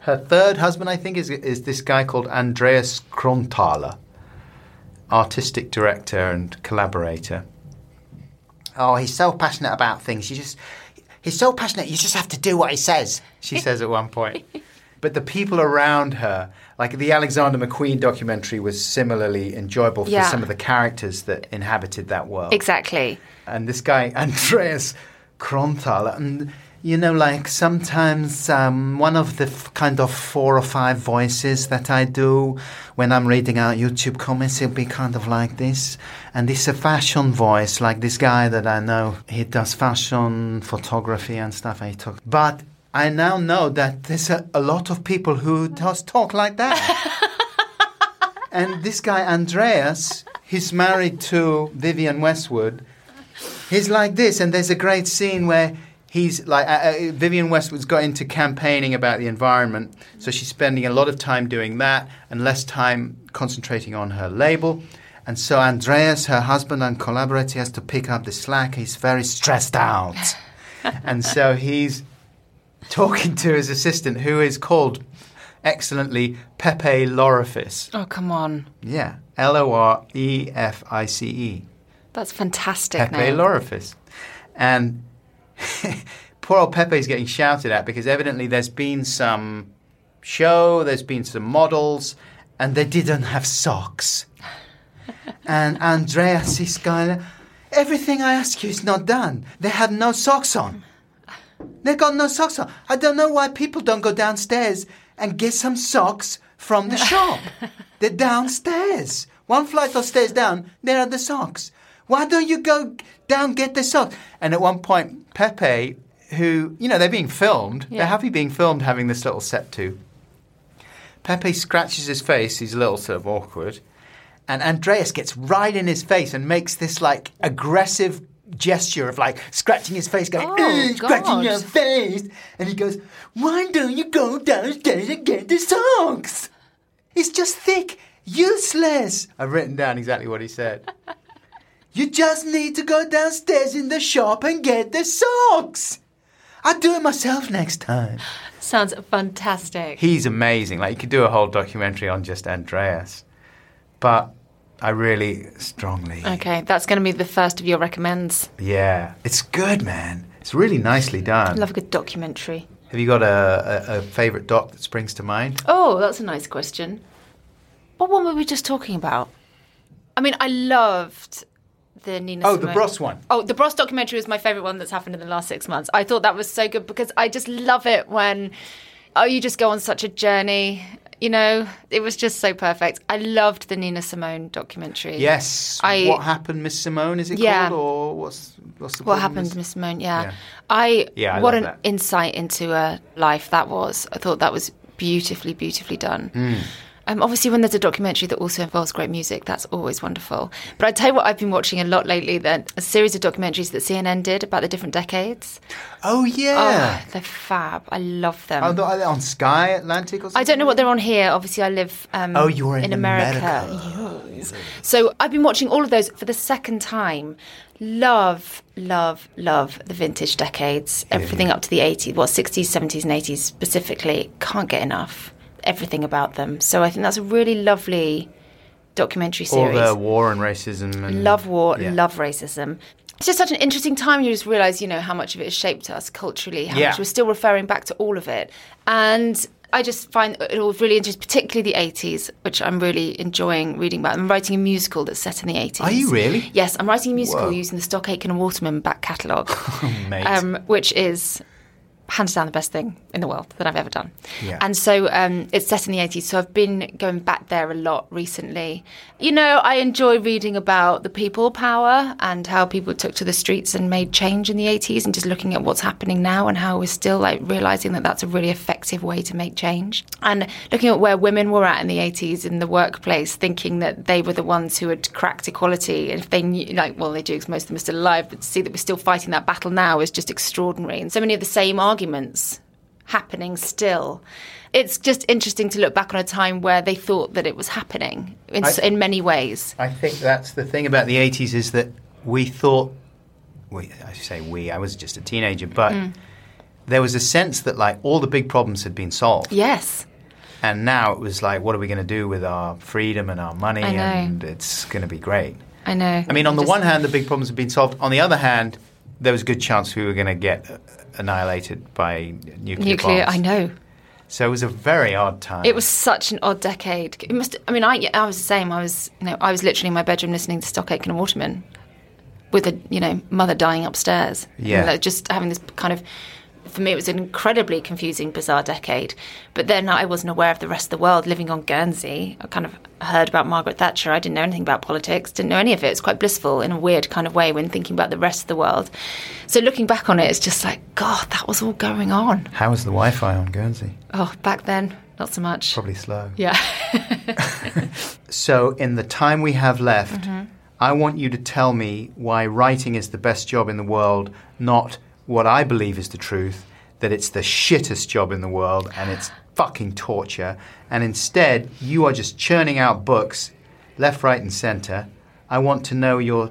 her third husband I think is is this guy called Andreas Kronthaler, artistic director and collaborator. Oh, he's so passionate about things. You just he's so passionate. You just have to do what he says. She says at one point. But the people around her, like the Alexander McQueen documentary, was similarly enjoyable for Yeah. some of the characters that inhabited that world Exactly. and this guy Andreas Kronthaler, and you know, like sometimes um, one of the f- kind of four or five voices that I do when I'm reading out YouTube comments, it'll be kind of like this, and it's a fashion voice, like this guy that I know. He does fashion photography and stuff. And he talk, but I now know that there's a, a lot of people who just talk like that. and this guy Andreas, he's married to Vivienne Westwood. He's like this, and there's a great scene where he's like uh, uh, Vivienne Westwood's got into campaigning about the environment, so she's spending a lot of time doing that and less time concentrating on her label. And so Andreas, her husband and collaborator, has to pick up the slack. He's very stressed out, and so he's talking to his assistant, who is called excellently Pepe Lorefice. Oh, come on. Yeah, L O R E F I C E. That's fantastic. Pepe name. Lorefice. And poor old Pepe's getting shouted at because evidently there's been some show, there's been some models, and they didn't have socks. and Andreas is going, everything I ask you is not done. They had no socks on. They've got no socks on. I don't know why people don't go downstairs and get some socks from the shop. They're downstairs. One flight of stairs down, there are the socks. Why don't you go down get the socks? And at one point, Pepe, who, you know, they're being filmed, Yeah. they're happy being filmed having this little set to. Pepe scratches his face, he's a little sort of awkward. And Andreas gets right in his face and makes this like aggressive gesture of like scratching his face, going, Oh, scratching your face. And he goes, Why don't you go downstairs and get the socks? It's just thick, useless. I've written down exactly what he said. you just need to go downstairs in the shop and get the socks. I'll do it myself next time. Sounds fantastic. He's amazing. Like you could do a whole documentary on just Andreas. But I really strongly Okay, that's going to be the first of your recommends. Yeah. It's good, man. It's really nicely done. Love a good documentary. Have you got a, a, a favourite doc that springs to mind? Oh, that's a nice question. What one were we just talking about? I mean, I loved the Nina. Oh, the Bros one. Oh, the Bros documentary was my favourite one that's happened in the last six months. I thought that was so good because I just love it when oh you just go on such a journey. You know, it was just so perfect. I loved the Nina Simone documentary. Yes. I- what happened, Miss Simone? Is it Yeah. called, or what's what's the What happened, Miss Simone? Yeah. Yeah. I, Yeah, I what an that. insight into a life that was. I thought that was beautifully, beautifully done. Hmm. Um, obviously, when there's a documentary that also involves great music, that's always wonderful. But I tell you what, I've been watching a lot lately. Then a series of documentaries that CNN did about the different decades. Oh yeah. Oh, they're fab. I love them. Oh, are they on Sky Atlantic or something? I don't know what they're on here. Obviously, I live. Um, Oh, you're in America. America. Yes. So I've been watching all of those for the second time. Love, love, love the vintage decades. Everything up to the 80s, well, 60s, 70s, and 80s specifically. Can't get enough. Everything about them. So I think that's a really lovely documentary series. All the war and racism and Love war, Yeah. love racism. It's just such an interesting time. You just realise, you know, how much of it has shaped us culturally, how Yeah. much we're still referring back to all of it. And I just find it all really interesting, particularly the 80s, which I'm really enjoying reading about. I'm writing a musical that's set in the 80s. Are you really? Yes, I'm writing a musical Whoa. using the Stock Aitken and Waterman back catalogue, Mate. um, which is hands down the best thing in the world that I've ever done. Yeah. And so um, it's set in the 80s, so I've been going back there a lot recently. You know, I enjoy reading about the people power and how people took to the streets and made change in the 80s and just looking at what's happening now and how we're still like realizing that that's a really effective way to make change. And looking at where women were at in the 80s in the workplace, thinking that they were the ones who had cracked equality. And if they knew, like, well, they do because most of them are still alive, but to see that we're still fighting that battle now is just extraordinary. And so many of the same arguments happening still. It's just interesting to look back on a time where they thought that it was happening in, I- in many ways. I think that's the thing about the 80s is that we thought, we, I say we, I was just a teenager, but Mm. there was a sense that like all the big problems had been solved. Yes. And now it was like, what are we going to do with our freedom and our money? And it's going to be great. I know. I mean, on the Just- one hand, the big problems have been solved. On the other hand, there was a good chance we were going to get annihilated by nuclear, nuclear. bombs. I know. So it was a very odd time. It was such an odd decade. It must. I mean, I I was the same. I was you know I was literally in my bedroom listening to Stock Aitken and Waterman, with a you know mother dying upstairs. Yeah. And, like, just having this kind of. For me, it was an incredibly confusing, bizarre decade. But then I wasn't aware of the rest of the world. Living on Guernsey, I kind of heard about Margaret Thatcher. I didn't know anything about politics. Didn't know any of it. It's quite blissful in a weird kind of way when thinking about the rest of the world. So looking back on it, it's just like God, that was all going on. How was the Wi-Fi on Guernsey? Oh, back then, not so much. Probably slow. Yeah. So, in the time we have left, Mm-hmm. I want you to tell me why writing is the best job in the world, not what I believe is the truth, that it's the shittest job in the world and it's fucking torture. And instead, you are just churning out books left, right, and center. I want to know your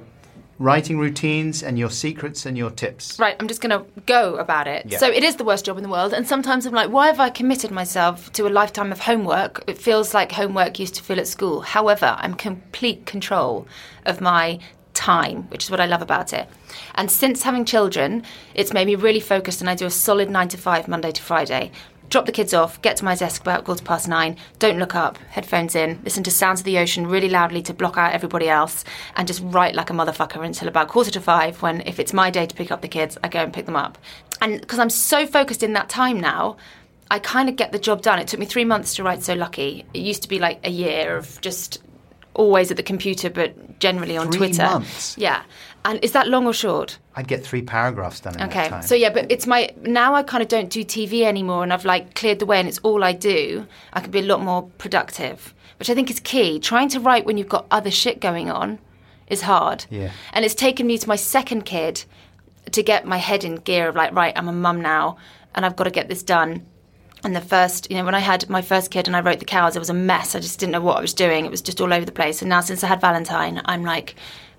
writing routines and your secrets and your tips. Right, I'm just going to go about it. Yeah. So it is the worst job in the world, and sometimes I'm like, why have I committed myself to a lifetime of homework? It feels like homework used to feel at school. However, I'm complete control of my time, which is what I love about it. And since having children, it's made me really focused, and I do a solid nine to five, Monday to Friday. drop the kids off, get to my desk about quarter past nine, don't look up, headphones in, listen to sounds of the ocean really loudly to block out everybody else, and just write like a motherfucker until about quarter to five when, if it's my day to pick up the kids, I go and pick them up. And because I'm so focused in that time now, I kind of get the job done. It took me three months to write So Lucky. It used to be like a year of just always at the computer, but generally on Three Twitter. months? Yeah. And is that long or short? I'd get three paragraphs done Okay. So yeah, but it's my now I kind of don't do TV anymore, and I've like cleared the way, and it's all I do. I can be a lot more productive, which I think is key. Trying to write when you've got other shit going on is hard. Yeah. And it's taken me to my second kid to get my head in gear of like, right, I'm a mum now, and I've got to get this done. And the first, you know, when I had my first kid and I wrote the cows, it was a mess. I just didn't know what I was doing. It was just all over the place. And now, since I had Valentine, I'm like,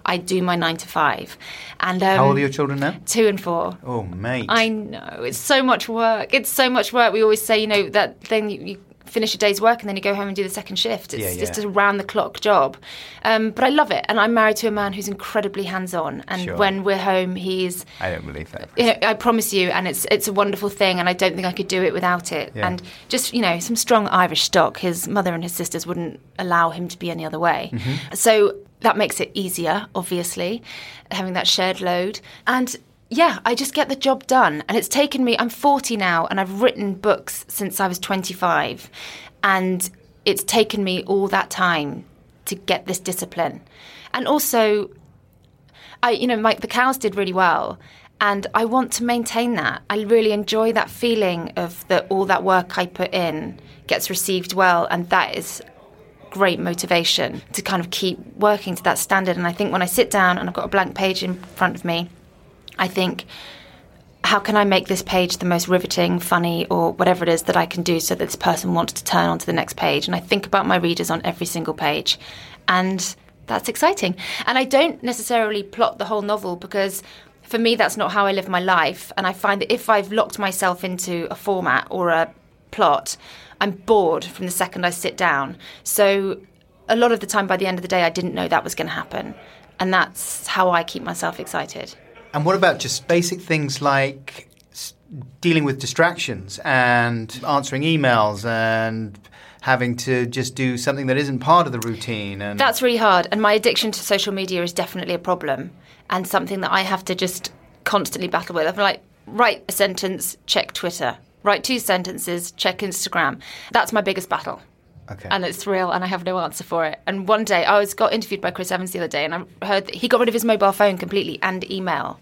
I do my nine to five. And um, How old are your children now? Two and four. Oh, mate. I know it's so much work. It's so much work. We always say, you know, that thing you, you finish a day's work and then you go home and do the second shift. It's Yeah, just a round the clock job. Um, but I love it, and I'm married to a man who's incredibly hands on. And Sure. when we're home, he's I don't believe that. you know, I promise you, and it's it's a wonderful thing, and I don't think I could do it without it. Yeah. And just you know, some strong Irish stock. His mother and his sisters wouldn't allow him to be any other way. Mm-hmm. So that makes it easier, obviously, having that shared load. And yeah, I just get the job done. And it's taken me. I'm 40 now, and I've written books since I was 25, and it's taken me all that time to get this discipline. And also, I, you know, Mike, the cows did really well, and I want to maintain that. I really enjoy that feeling of that all that work I put in gets received well, and that is great motivation to kind of keep working to that standard. And I think when I sit down and I've got a blank page in front of me, I think, how can I make this page the most riveting, funny, or whatever it is that I can do so that this person wants to turn onto the next page? And I think about my readers on every single page. And that's exciting. And I don't necessarily plot the whole novel because for me, that's not how I live my life. And I find that if I've locked myself into a format or a plot, I'm bored from the second I sit down. So a lot of the time, by the end of the day, I didn't know that was going to happen. And that's how I keep myself excited. And what about just basic things like dealing with distractions and answering emails and having to just do something that isn't part of the routine? And That's really hard. And my addiction to social media is definitely a problem and something that I have to just constantly battle with. I'm like, write a sentence, check Twitter. Write two sentences, check Instagram. That's my biggest battle. Okay. And it's real, and I have no answer for it. And one day, I was got interviewed by Chris Evans the other day, and I heard that he got rid of his mobile phone completely and email.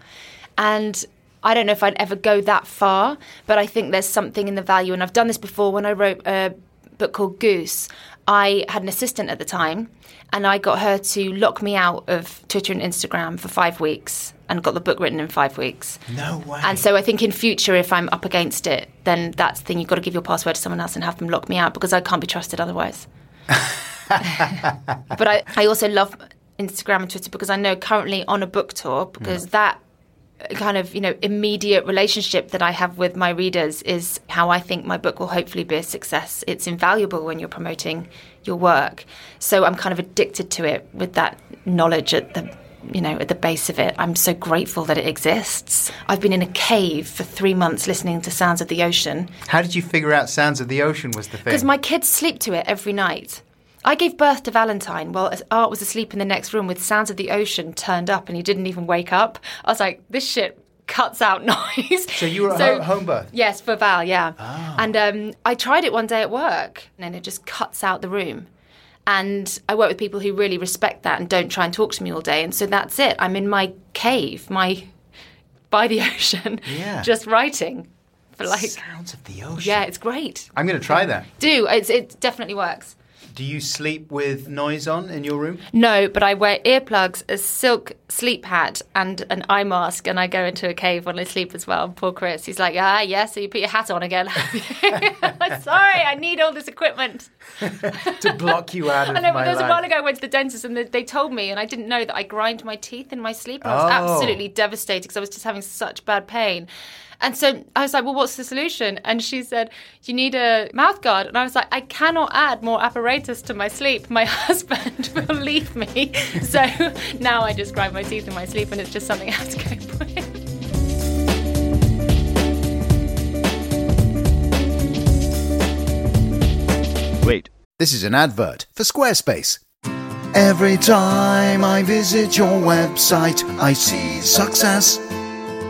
And I don't know if I'd ever go that far, but I think there's something in the value. And I've done this before when I wrote a book called Goose. I had an assistant at the time, and I got her to lock me out of Twitter and Instagram for five weeks, and got the book written in five weeks. no way. And so I think in future, if I'm up against it, then that's the thing. You've got to give your password to someone else and have them lock me out because I can't be trusted otherwise. but I, I also love Instagram and Twitter because I know currently on a book tour because that kind of you know immediate relationship that I have with my readers is how I think my book will hopefully be a success. It's invaluable when you're promoting your work. So I'm kind of addicted to it with that knowledge at the you know at the base of it. I'm so grateful that it exists. I've been in a cave for 3 months listening to sounds of the ocean How did you figure out Sounds of the Ocean was the thing? because my kids sleep to it every night. I gave birth to Valentine while Art was asleep in the next room with sounds of the ocean turned up and he didn't even wake up. I was like, this shit cuts out noise. So you were at ho- home birth? Yes, for Val, yeah. And um, I tried it one day at work and it just cuts out the room. And I work with people who really respect that and don't try and talk to me all day. And so that's it. I'm in my cave, my by the ocean, Yeah. just writing for like. Sounds of the Ocean. Yeah, it's great. I'm going to try that. Do it's, it definitely works. Do you sleep with noise on in your room? No, but I wear earplugs, a silk sleep hat, and an eye mask, and I go into a cave when I sleep as well. Poor Chris, he's like, ah, yeah, so you put your hat on again. Sorry, I need all this equipment. to block you out of I know, my but there was a while ago I went to the dentist and they- they told me, and I didn't know that I grind my teeth in my sleep. I was Oh. absolutely devastated because I was just having such bad pain. And so I was like, well, what's the solution? And she said, you need a mouth guard. And I was like, I cannot add more apparatus to my sleep. My husband will leave me. So now I just grind my teeth in my sleep and it's just something I have to cope with. Wait. This is an advert for Squarespace. Every time I visit your website, I see success.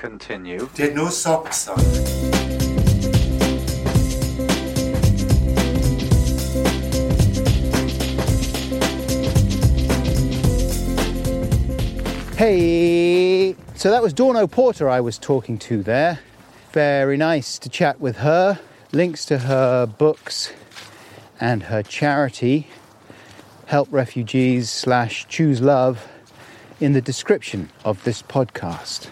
Continue. Der no socks on. Hey! So that was Dawn O'Porter I was talking to there. Very nice to chat with her. Links to her books and her charity, Help Refugees slash Choose Love, in the description of this podcast.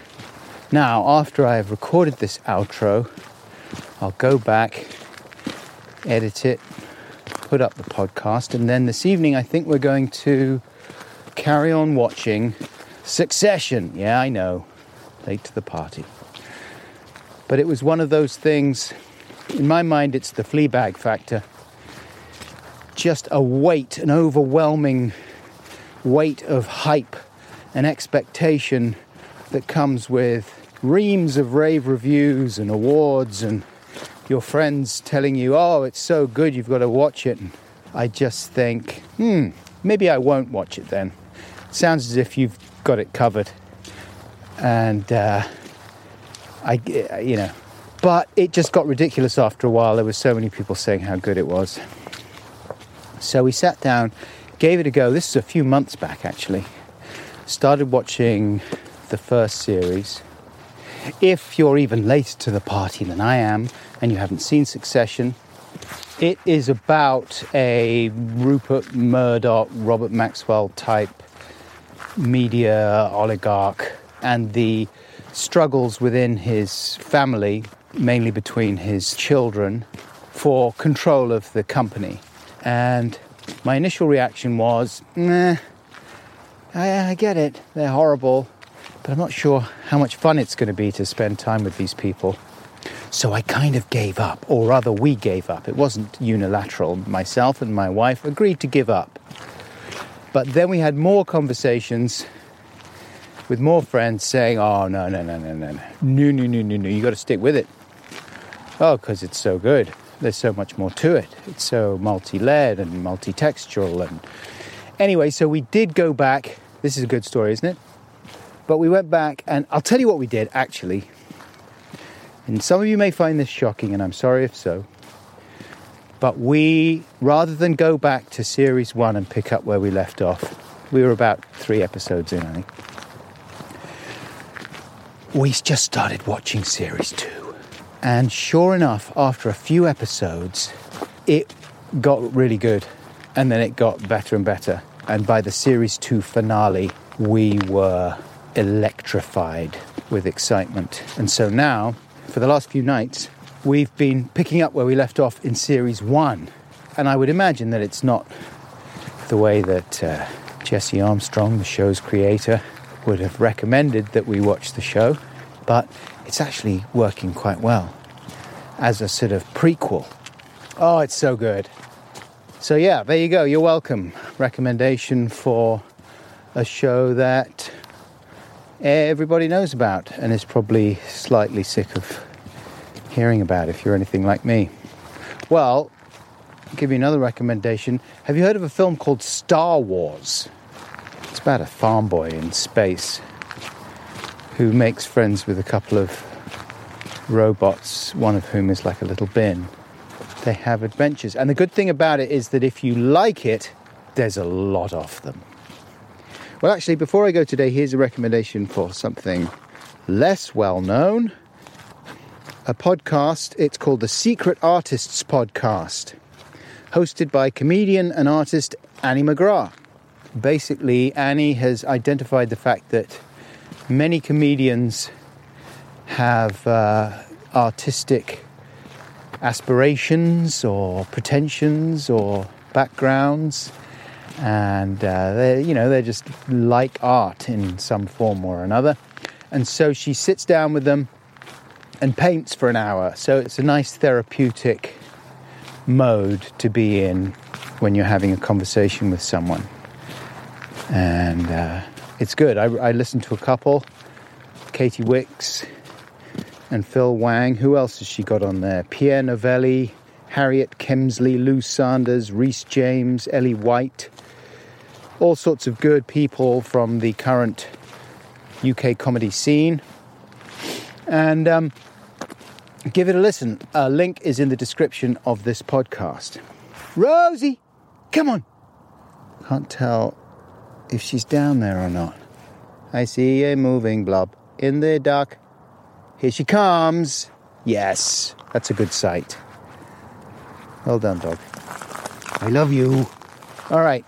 Now, after I have recorded this outro, I'll go back, edit it, put up the podcast, and then this evening I think we're going to carry on watching Succession. Yeah, I know, late to the party. But it was one of those things, in my mind, it's the Fleabag factor. Just a weight, an overwhelming weight of hype and expectation that comes with reams of rave reviews and awards and your friends telling you, oh, it's so good, you've got to watch it. And I just think, hmm, maybe I won't watch it then. sounds as if you've got it covered. And, uh, I, you know, but it just got ridiculous after a while. There were so many people saying how good it was. So we sat down, gave it a go. This is a few months back, actually. Started watching the first series. If you're even later to the party than I am and you haven't seen Succession, it is about a Rupert Murdoch, Robert Maxwell type media oligarch and the struggles within his family, mainly between his children, for control of the company. And my initial reaction was, nah, I, I get it, they're horrible, but I'm not sure how much fun it's going to be to spend time with these people. So I kind of gave up, or rather, we gave up. It wasn't unilateral. Myself and my wife agreed to give up. But then we had more conversations with more friends saying, oh, no, no, no, no, no, no, no, no, no, no, you got to stick with it. Oh, because it's so good. There's so much more to it. It's so multi layered and multi textural. And anyway, so we did go back. This is a good story, isn't it? But we went back, and I'll tell you what we did actually. And some of you may find this shocking, and I'm sorry if so. But we, rather than go back to series one and pick up where we left off, we were about three episodes in, I think. We just started watching series two. And sure enough, after a few episodes, it got really good. And then it got better and better. And by the series two finale, we were electrified with excitement. And so now, for the last few nights, we've been picking up where we left off in series one. And I would imagine that it's not the way that uh, Jesse Armstrong, the show's creator, would have recommended that we watch the show, but it's actually working quite well as a sort of prequel. Oh, it's so good. So, yeah, there you go. You're welcome. Recommendation for a show that everybody knows about and is probably slightly sick of hearing about if you're anything like me. Well, I'll give you another recommendation. Have you heard of a film called Star Wars? It's about a farm boy in space who makes friends with a couple of robots, one of whom is like a little bin. they have adventures. And the good thing about it is that if you like it, there's a lot of them. Well, actually, before I go today, here's a recommendation for something less well known a podcast. It's called the Secret Artists Podcast, hosted by comedian and artist Annie McGrath. Basically, Annie has identified the fact that many comedians have uh, artistic aspirations or pretensions or backgrounds and uh, they you know they're just like art in some form or another and so she sits down with them and paints for an hour so it's a nice therapeutic mode to be in when you're having a conversation with someone and uh, it's good I, I listened to a couple Katy Wix and Phil Wang. Who else has she got on there? Pierre Novellie, Harriet Kemsley, Lou Sanders, Rhys James, Ellie White. All sorts of good people from the current UK comedy scene. And um, give it a listen. A link is in the description of this podcast. Rosie, come on. Can't tell if she's down there or not. I see a moving blob in the dark. Here she comes. Yes, that's a good sight. Well done, dog. I love you. All right.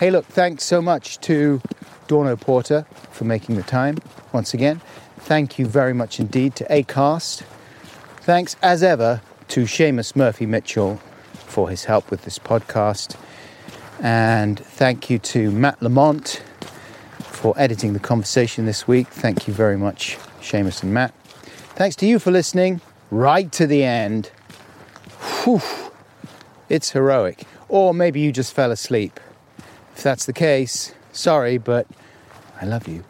Hey, look, thanks so much to Dawn O'Porter for making the time once again. Thank you very much indeed to ACAST. Thanks as ever to Seamus Murphy Mitchell for his help with this podcast. And thank you to Matt Lamont for editing the conversation this week. Thank you very much, Seamus and Matt. Thanks to you for listening right to the end. Whew. It's heroic. Or maybe you just fell asleep. If that's the case, sorry, but I love you.